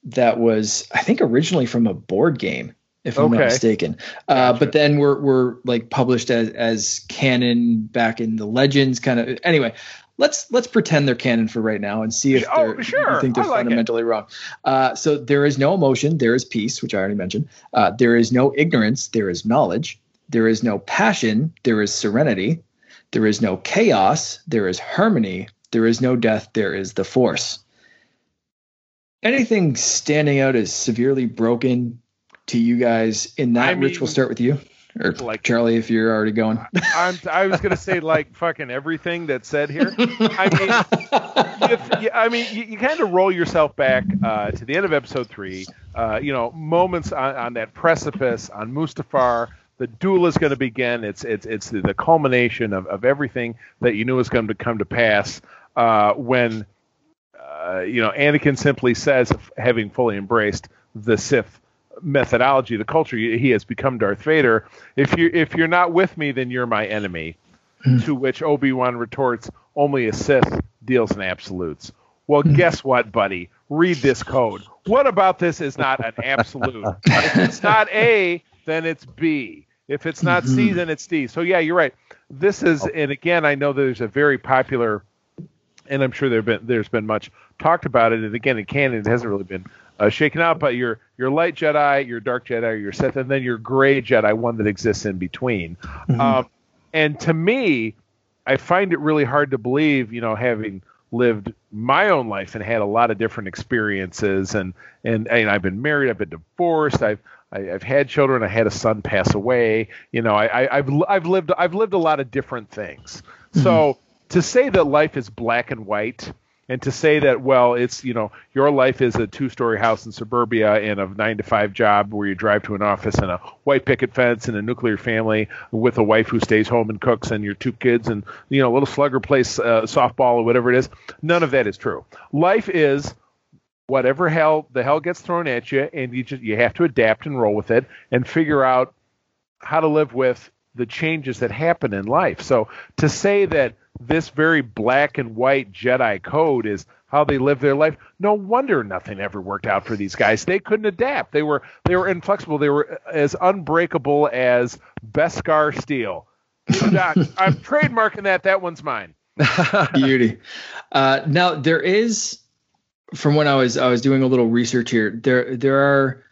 that was, I think, originally from a board game, if I'm okay. not mistaken. Uh, gotcha. But then we're we're like published as as canon back in the Legends kind of. Anyway, let's let's pretend they're canon for right now and see if oh, they're sure. think they're like fundamentally it. wrong. Uh, so there is no emotion, there is peace, which I already mentioned. Uh, there is no ignorance, there is knowledge. There is no passion, there is serenity. There is no chaos, there is harmony. There is no death, there is the force. Anything standing out as severely broken to you guys in that? I mean, Rich, we'll start with you or like Charlie, if you're already going. I'm, I was gonna say like fucking everything that's said here. I mean, if, you, I mean, you, you kind of roll yourself back uh, to the end of episode three. Uh, you know, moments on, on that precipice on Mustafar. The duel is going to begin. It's it's it's the, the culmination of, of everything that you knew was going to come to pass uh, when uh, you know Anakin simply says, having fully embraced the Sith methodology, the culture, he has become Darth Vader. If you if you're not with me, then you're my enemy. Mm. To which Obi Wan retorts, "Only a Sith deals in absolutes." Well, mm. guess what, buddy? Read this code. What about this is not an absolute? if it's not A, then it's B. If it's not C, mm-hmm. then it's D. So yeah, you're right. This is, and again, I know there's a very popular, and I'm sure there been there's been much talked about it. And again, in canon, it hasn't really been uh, shaken out by your your light Jedi, your dark Jedi, your Sith, and then your gray Jedi, one that exists in between. Mm-hmm. Um, and to me, I find it really hard to believe, you know, having lived my own life and had a lot of different experiences, and and, and I've been married, I've been divorced, I've I, have had children, I had a son pass away. You know, I, have I've lived I've lived a lot of different things. Mm-hmm. So to say that life is black and white and to say that well it's you know your life is a two story house in suburbia and a nine to five job where you drive to an office and a white picket fence and a nuclear family with a wife who stays home and cooks and your two kids and you know a little slugger plays uh, softball or whatever it is none of that is true. Life is whatever hell the hell gets thrown at you and you just you have to adapt and roll with it and figure out how to live with the changes that happen in life so to say that this very black and white Jedi code is how they live their life. No wonder nothing ever worked out for these guys. They couldn't adapt. They were they were inflexible. They were as unbreakable as Beskar steel. Doc, I'm trademarking that. That one's mine. Beauty. Uh, now there is, from when I was I was doing a little research here. There there are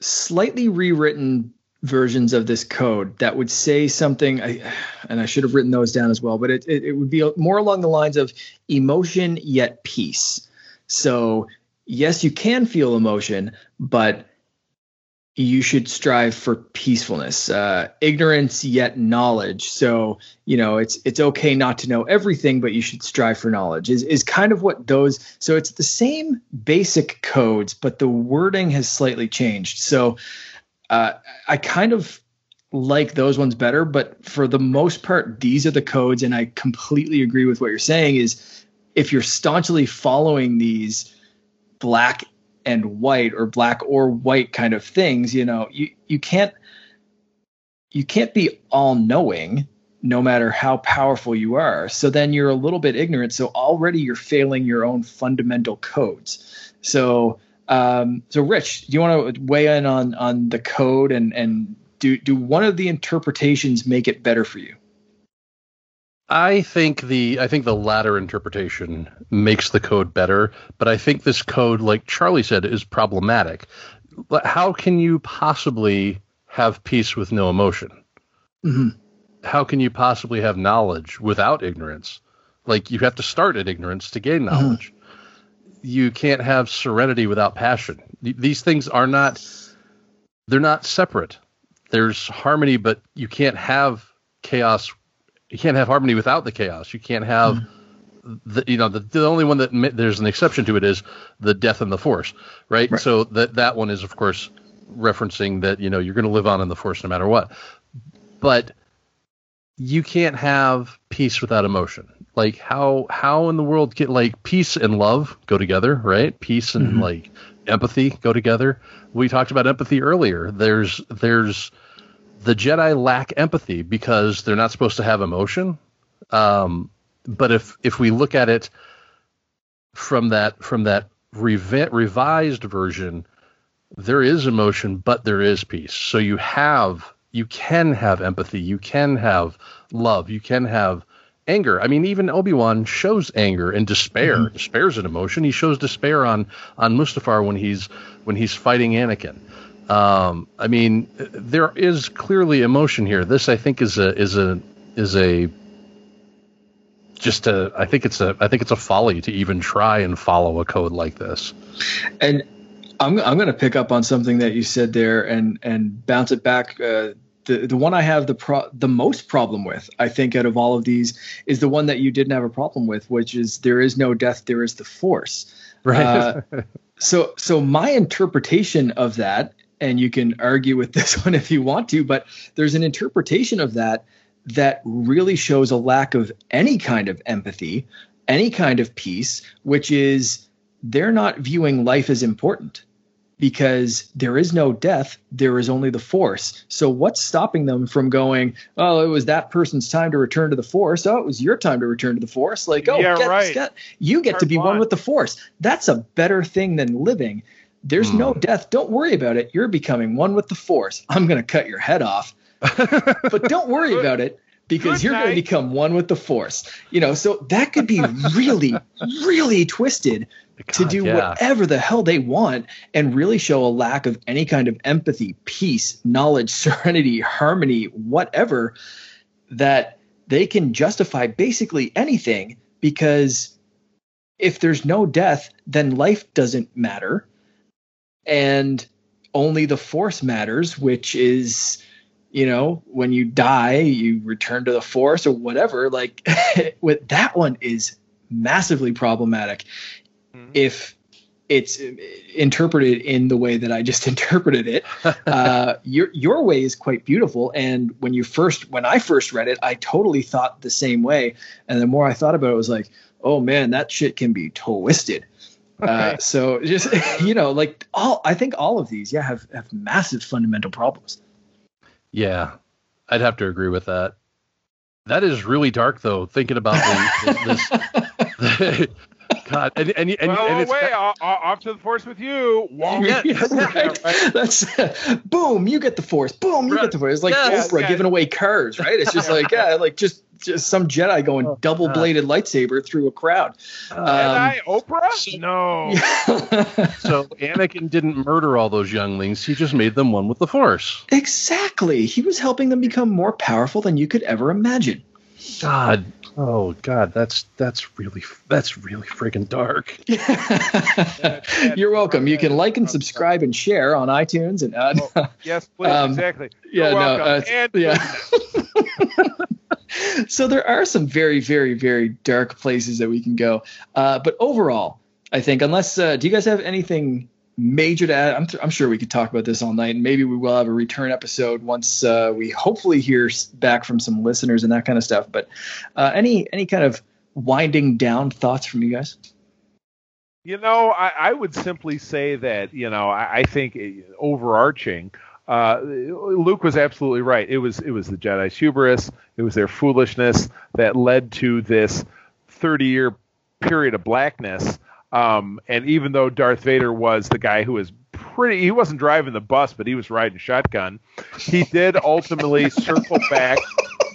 slightly rewritten versions of this code that would say something. I, and i should have written those down as well but it, it, it, would be more along the lines of emotion yet peace. So yes you can feel emotion but you should strive for peacefulness uh, ignorance yet knowledge. So you know it's it's okay not to know everything but you should strive for knowledge is, is kind of what those so it's the same basic codes but the wording has slightly changed. So uh, I kind of like those ones better, but for the most part, these are the codes, and I completely agree with what you're saying. Is if you're staunchly following these black and white or black or white kind of things, you know, you you can't you can't be all knowing no matter how powerful you are. So then you're a little bit ignorant. So already you're failing your own fundamental codes. So um, so Rich, do you want to weigh in on on the code and and do do one of the interpretations make it better for you? I think the I think the latter interpretation makes the code better, but I think this code, like Charlie said, is problematic. How can you possibly have peace with no emotion? Mm-hmm. How can you possibly have knowledge without ignorance? Like you have to start at ignorance to gain mm-hmm. knowledge. Mm-hmm. You can't have serenity without passion. These things are not they're not separate. There's harmony, but you can't have chaos you can't have harmony without the chaos. You can't have mm. the you know the, the only one that there's an exception to it is the death and the force, right? right. So that that one is of course referencing that you know you're going to live on in the force no matter what. But you can't have peace without emotion. Like how how in the world get like peace and love go together, right? Peace and mm-hmm. like empathy go together. We talked about empathy earlier. There's there's the Jedi lack empathy because they're not supposed to have emotion. Um, but if if we look at it from that from that revi- revised version, there is emotion, but there is peace. So you have you can have empathy, you can have love, you can have anger. I mean, even Obi Wan shows anger and despair. Mm-hmm. Despair's an emotion. He shows despair on on Mustafar when he's when he's fighting Anakin. Um, I mean, there is clearly emotion here. This, I think, is a is a is a just a. I think it's a. I think it's a folly to even try and follow a code like this. And I'm I'm going to pick up on something that you said there and and bounce it back. Uh, the the one I have the pro, the most problem with, I think, out of all of these, is the one that you didn't have a problem with, which is there is no death, there is the force. Right. Uh, so so my interpretation of that and you can argue with this one if you want to, but there's an interpretation of that that really shows a lack of any kind of empathy, any kind of peace, which is they're not viewing life as important because there is no death, there is only the force. So what's stopping them from going, oh, it was that person's time to return to the force. Oh, it was your time to return to the force. Like, oh, yeah, get, right. get, you get to be one with the force. That's a better thing than living. There's mm. no hmm. death. Don't worry about it. You're becoming one with the force. I'm going to cut your head off. but don't worry about it because Good you're going to become one with the force. You know, so that could be really, really twisted God, to do yeah. whatever the hell they want and really show a lack of any kind of empathy, peace, knowledge, serenity, harmony, whatever that they can justify basically anything because if there's no death, then life doesn't matter and only the force matters, which is, you know, when you die, you return to the force or whatever. Like, with that one is massively problematic mm-hmm. if it's interpreted in the way that I just interpreted it. Uh, your your way is quite beautiful, and when you first when I first read it, I totally thought the same way. And the more I thought about it, it was like, oh man, that shit can be twisted. Uh, so just you know, like all I think all of these, yeah, have have massive fundamental problems. Yeah, I'd have to agree with that. That is really dark, though. Thinking about the, this, God, and and, and, well, and it's way off, off to the force with you. Yeah, yeah, right. right. That's uh, boom. You get the force. Boom. You right. get the force. It's like yes, Oprah giving away cars, right? It's just like yeah, like just just some Jedi going oh, double bladed uh, lightsaber through a crowd. Uh, um, Jedi Oprah? No. so Anakin didn't murder all those younglings. He just made them one with the Force. Exactly. He was helping them become more powerful than you could ever imagine. God, Oh God, that's that's really that's really freaking dark. You're welcome. You can like and subscribe and share on iTunes and uh, oh, yes, please, um, exactly. You're yeah, no, uh, and yeah. so there are some very, very, very dark places that we can go, uh, but overall, I think unless uh, do you guys have anything major to add. I'm, th- I'm sure we could talk about this all night, and maybe we will have a return episode once uh, we hopefully hear back from some listeners and that kind of stuff. But uh, any any kind of winding down thoughts from you guys? You know, I, I would simply say that you know I, I think overarching. Uh, Luke was absolutely right. It was it was the Jedi's hubris. It was their foolishness that led to this 30 year period of blackness. Um, and even though Darth Vader was the guy who was pretty, he wasn't driving the bus, but he was riding shotgun. He did ultimately circle back.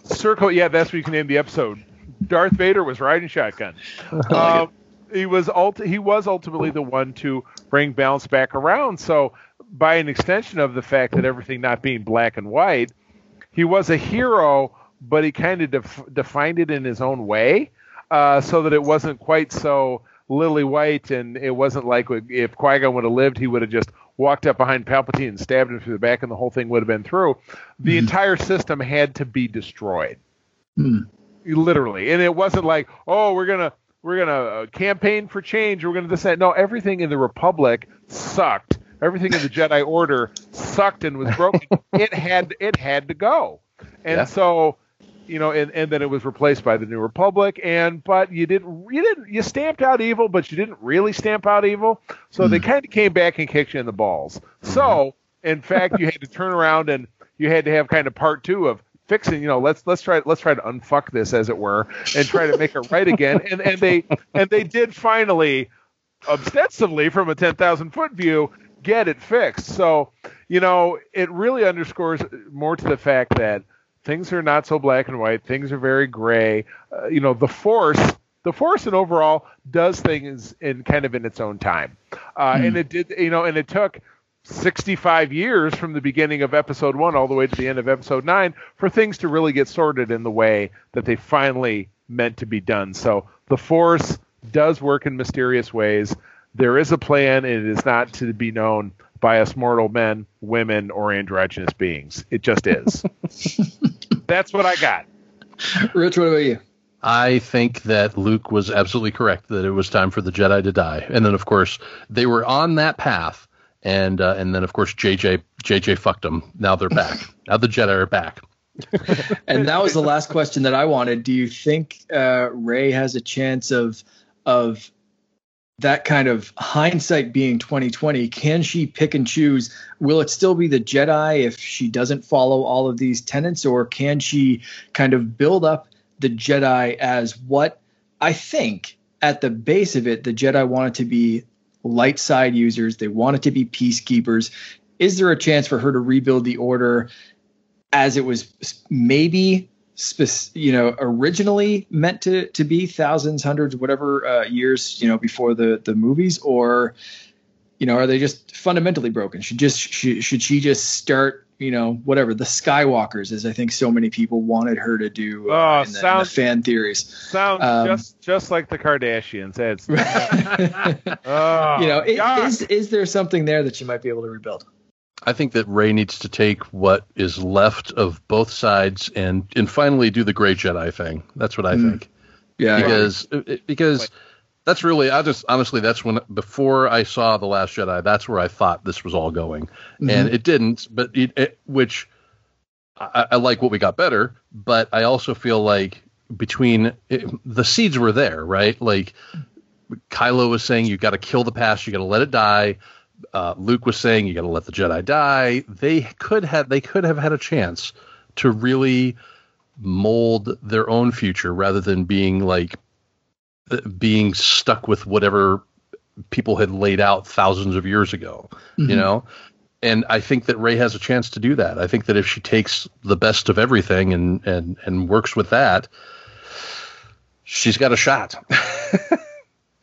Circle, yeah, that's what you can name the episode. Darth Vader was riding shotgun. Um, he was ult- he was ultimately the one to bring balance back around. So, by an extension of the fact that everything not being black and white, he was a hero, but he kind of def- defined it in his own way, uh, so that it wasn't quite so lily white, and it wasn't like if Qui Gon would have lived, he would have just walked up behind Palpatine and stabbed him through the back, and the whole thing would have been through. The mm. entire system had to be destroyed, mm. literally, and it wasn't like, oh, we're gonna we're gonna uh, campaign for change. We're gonna decide. No, everything in the Republic sucked. Everything in the Jedi Order sucked and was broken. it had it had to go, and yeah. so you know, and, and then it was replaced by the New Republic. And but you didn't you didn't you stamped out evil, but you didn't really stamp out evil. So mm. they hmm. kind of came back and kicked you in the balls. Mm-hmm. So in fact, you had to turn around and you had to have kind of part two of fixing. You know, let's let's try let's try to unfuck this as it were and try to make it right again. And and they and they did finally, ostensibly from a ten thousand foot view, get it fixed. So you know, it really underscores more to the fact that things are not so black and white. Things are very gray. Uh, you know, the force, the force, and overall does things in kind of in its own time. Uh, mm. And it did, you know, and it took 65 years from the beginning of episode one all the way to the end of episode nine for things to really get sorted in the way that they finally meant to be done. So the force does work in mysterious ways. There is a plan, and it is not to be known by us mortal men, women, or androgynous beings. It just is. That's what I got. Rich, what about you? I think that Luke was absolutely correct that it was time for the Jedi to die, and then of course they were on that path, and uh, and then of course JJ JJ fucked them. Now they're back. now the Jedi are back. and that was the last question that I wanted. Do you think uh, Rey has a chance of of that kind of hindsight being 2020 can she pick and choose? Will it still be the jedi if she doesn't follow all of these tenets or can she kind of build up the jedi as what i think at the base of it the jedi wanted to be light side users they wanted to be peacekeepers? Is there a chance for her to rebuild the order as it was maybe you know originally meant to to be thousands hundreds whatever uh, years you know before the the movies or you know are they just fundamentally broken? Should just should, should she just start you know whatever the skywalkers is. i think so many people wanted her to do uh, oh, in, the, sounds, in the fan theories. sounds um, just just like the kardashians it's, oh, you know is is there something there that you might be able to rebuild I think that Rey needs to take what is left of both sides and and finally do the great Jedi thing. That's what I mm. think. Yeah, because because that's really I just honestly that's when before I saw the Last Jedi, that's where I thought this was all going, mm-hmm. and it didn't. But it, it which I, I, like what we got better, but I also feel like between it, the seeds were there, right? Like Kylo was saying, you got to kill the past, you got to let it die uh, Luke was saying you got to let the Jedi die. They could have they could have had a chance to really mold their own future rather than being like uh, being stuck with whatever people had laid out thousands of years ago. Mm-hmm. You know, and I think that Rey has a chance to do that. I think that if she takes the best of everything and and and works with that, she's got a shot.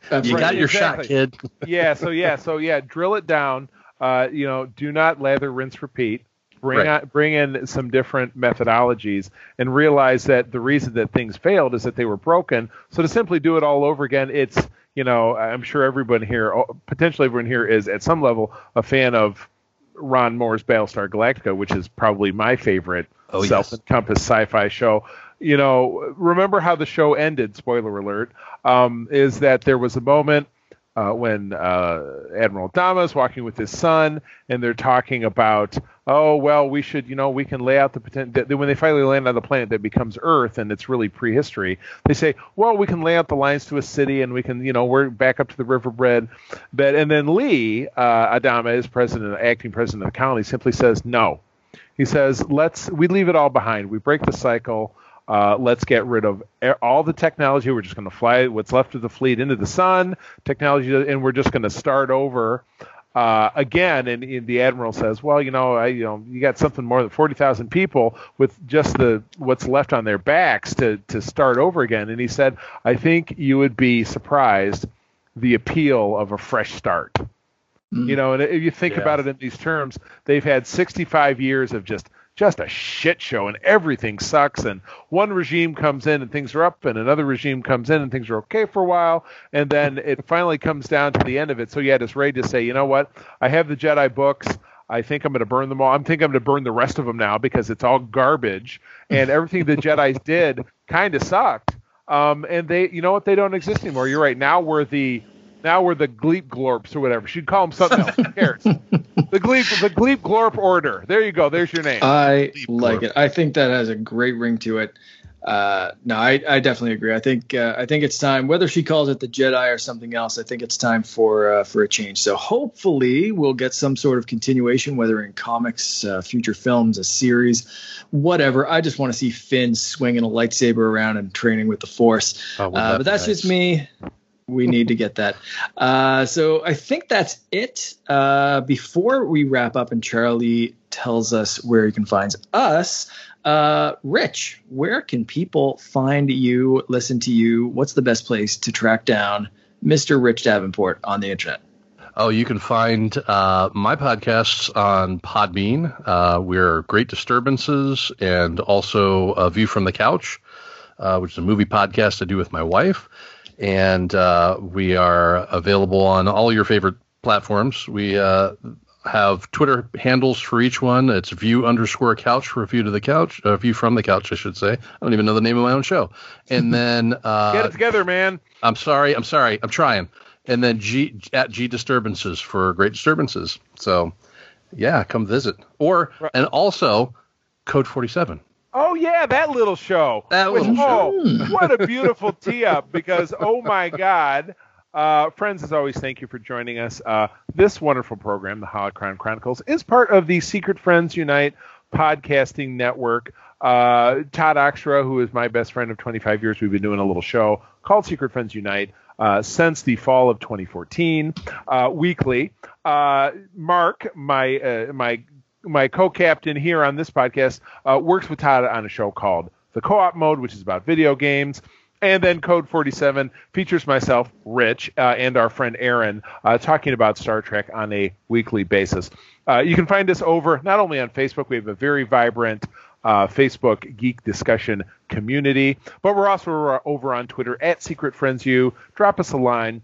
That's you right. got your exactly. shot, kid. yeah. So yeah. So yeah. Drill it down. Uh, you know, do not lather, rinse, repeat. Bring right. out, bring in some different methodologies, and realize that the reason that things failed is that they were broken. So to simply do it all over again, it's you know, I'm sure everyone here, potentially everyone here, is at some level a fan of Ron Moore's Battlestar Galactica, which is probably my favorite oh, self-encompassed yes. sci-fi show you know, remember how the show ended? Spoiler alert. Um, is that there was a moment uh, when uh, Admiral Adama is walking with his son, and they're talking about, oh well, we should, you know, we can lay out the potential. When they finally land on the planet that becomes Earth, and it's really prehistory, they say, well, we can lay out the lines to a city, and we can, you know, we're back up to the riverbed bed. And then Lee uh, Adama, as president, acting president of the colony, simply says no. He says, let's we leave it all behind. We break the cycle. Uh, let's get rid of all the technology. We're just going to fly what's left of the fleet into the sun. Technology, and we're just going to start over uh, again. And, and, the admiral says, "Well, you know, I, you know, you got something more than forty thousand people with just the what's left on their backs to to start over again." And he said, "I think you would be surprised the appeal of a fresh start." Mm. You know, and if you think yeah. about it in these terms, they've had 65 years of just just a shit show and everything sucks and one regime comes in and things are up and another regime comes in and things are okay for a while and then it finally comes down to the end of it so had this raid to say you know what i have the jedi books I think I'm going to burn them all. I'm thinking I'm going to burn the rest of them now because it's all garbage, and everything the Jedi's did kind of sucked. Um, and they, you know what? They don't exist anymore. You're right. Now we're the now we're the Gleep Glorps or whatever. She'd call them something else. Who cares? the Gleep, the Gleep Glorp Order. There you go. There's your name. I like it. I think that has a great ring to it. Uh, no, I, I definitely agree. I think uh, I think it's time. Whether she calls it the Jedi or something else, I think it's time for uh, for a change. So hopefully we'll get some sort of continuation, whether in comics, uh, future films, a series, whatever. I just want to see Finn swinging a lightsaber around and training with the Force. Oh, well, uh, but that's nice. just me we need to get that. Uh, so I think that's it. Uh, before we wrap up and Charlie tells us where you can find us, uh, Rich, where can people find you, listen to you? What's the best place to track down Mr. Rich Davenport on the internet? Oh, you can find uh, my podcasts on Podbean. Uh, we're Great Disturbances and also A View from the Couch, uh, which is a movie podcast I do with my wife and uh, we are available on all your favorite platforms. We uh, have Twitter handles for each one. It's view underscore couch for a view to the couch, uh, view from the couch, I should say. I don't even know the name of my own show. And then uh, get it together, man. I'm sorry. I'm sorry. I'm trying. And then G at G disturbances for great disturbances. So yeah, come visit. Or and also code 47. Oh yeah, that little show. That was oh, what a beautiful tee up because oh my god. Uh, friends, as always, thank you for joining us. Uh, this wonderful program, the Holocron Chronicles, is part of the Secret Friends Unite podcasting network. Uh, Todd Oxtra, who is my best friend of 25 years, we've been doing a little show called Secret Friends Unite. Uh, since the fall of 2014, uh, weekly. Uh, Mark, my uh, my my co-captain here on this podcast uh, works with Todd on a show called The Co-op Mode, which is about video games. And then Code 47 features myself, Rich, uh, and our friend Aaron uh, talking about Star Trek on a weekly basis. Uh, you can find us over not only on Facebook, we have a very vibrant uh, Facebook geek discussion community, but we're also over on Twitter at Secret Friends U. Drop us a line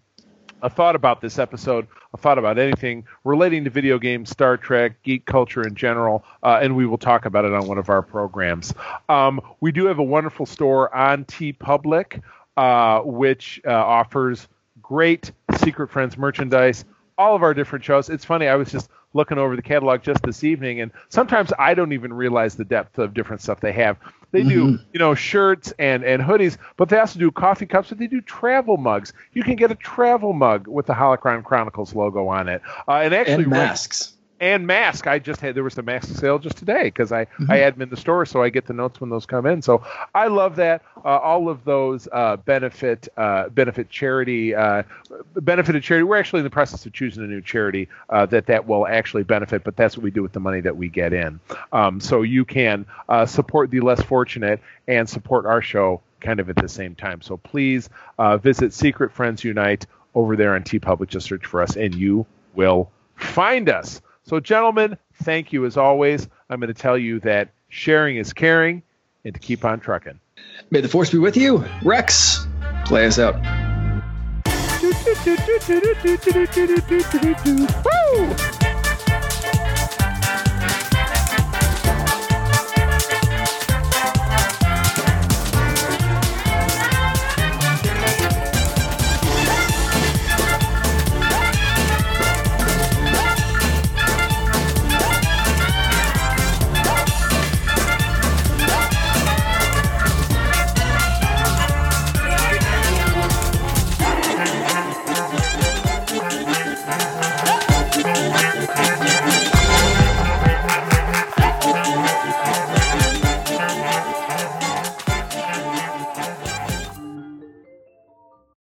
a thought about this episode, a thought about anything relating to video games, Star Trek, geek culture in general, uh, and we will talk about it on one of our programs. Um, we do have a wonderful store on TeePublic, uh, which uh, offers great Secret Friends merchandise, all of our different shows. It's funny, I was just looking over the catalog just this evening, and sometimes I don't even realize the depth of different stuff they have. They do, mm-hmm. you know, shirts and, and hoodies, but they also do coffee cups, but they do travel mugs. You can get a travel mug with the Holocron Chronicles logo on it. Uh, and actually, and masks and mask. I just had there was a mask sale just today because I mm-hmm. I had them in the store, so I get the notes when those come in. So I love that. Uh, all of those uh, benefit uh, benefit charity uh, benefited charity. We're actually in the process of choosing a new charity uh, that that will actually benefit, but that's what we do with the money that we get in. Um, so you can uh, support the less fortunate and support our show kind of at the same time. So please visit Secret Friends Unite over there on TeePublic. Just search for us, and you will find us. So, gentlemen, thank you as always. I'm going to tell you that sharing is caring and to keep on trucking. May the force be with you. Rex, play us out. Woo!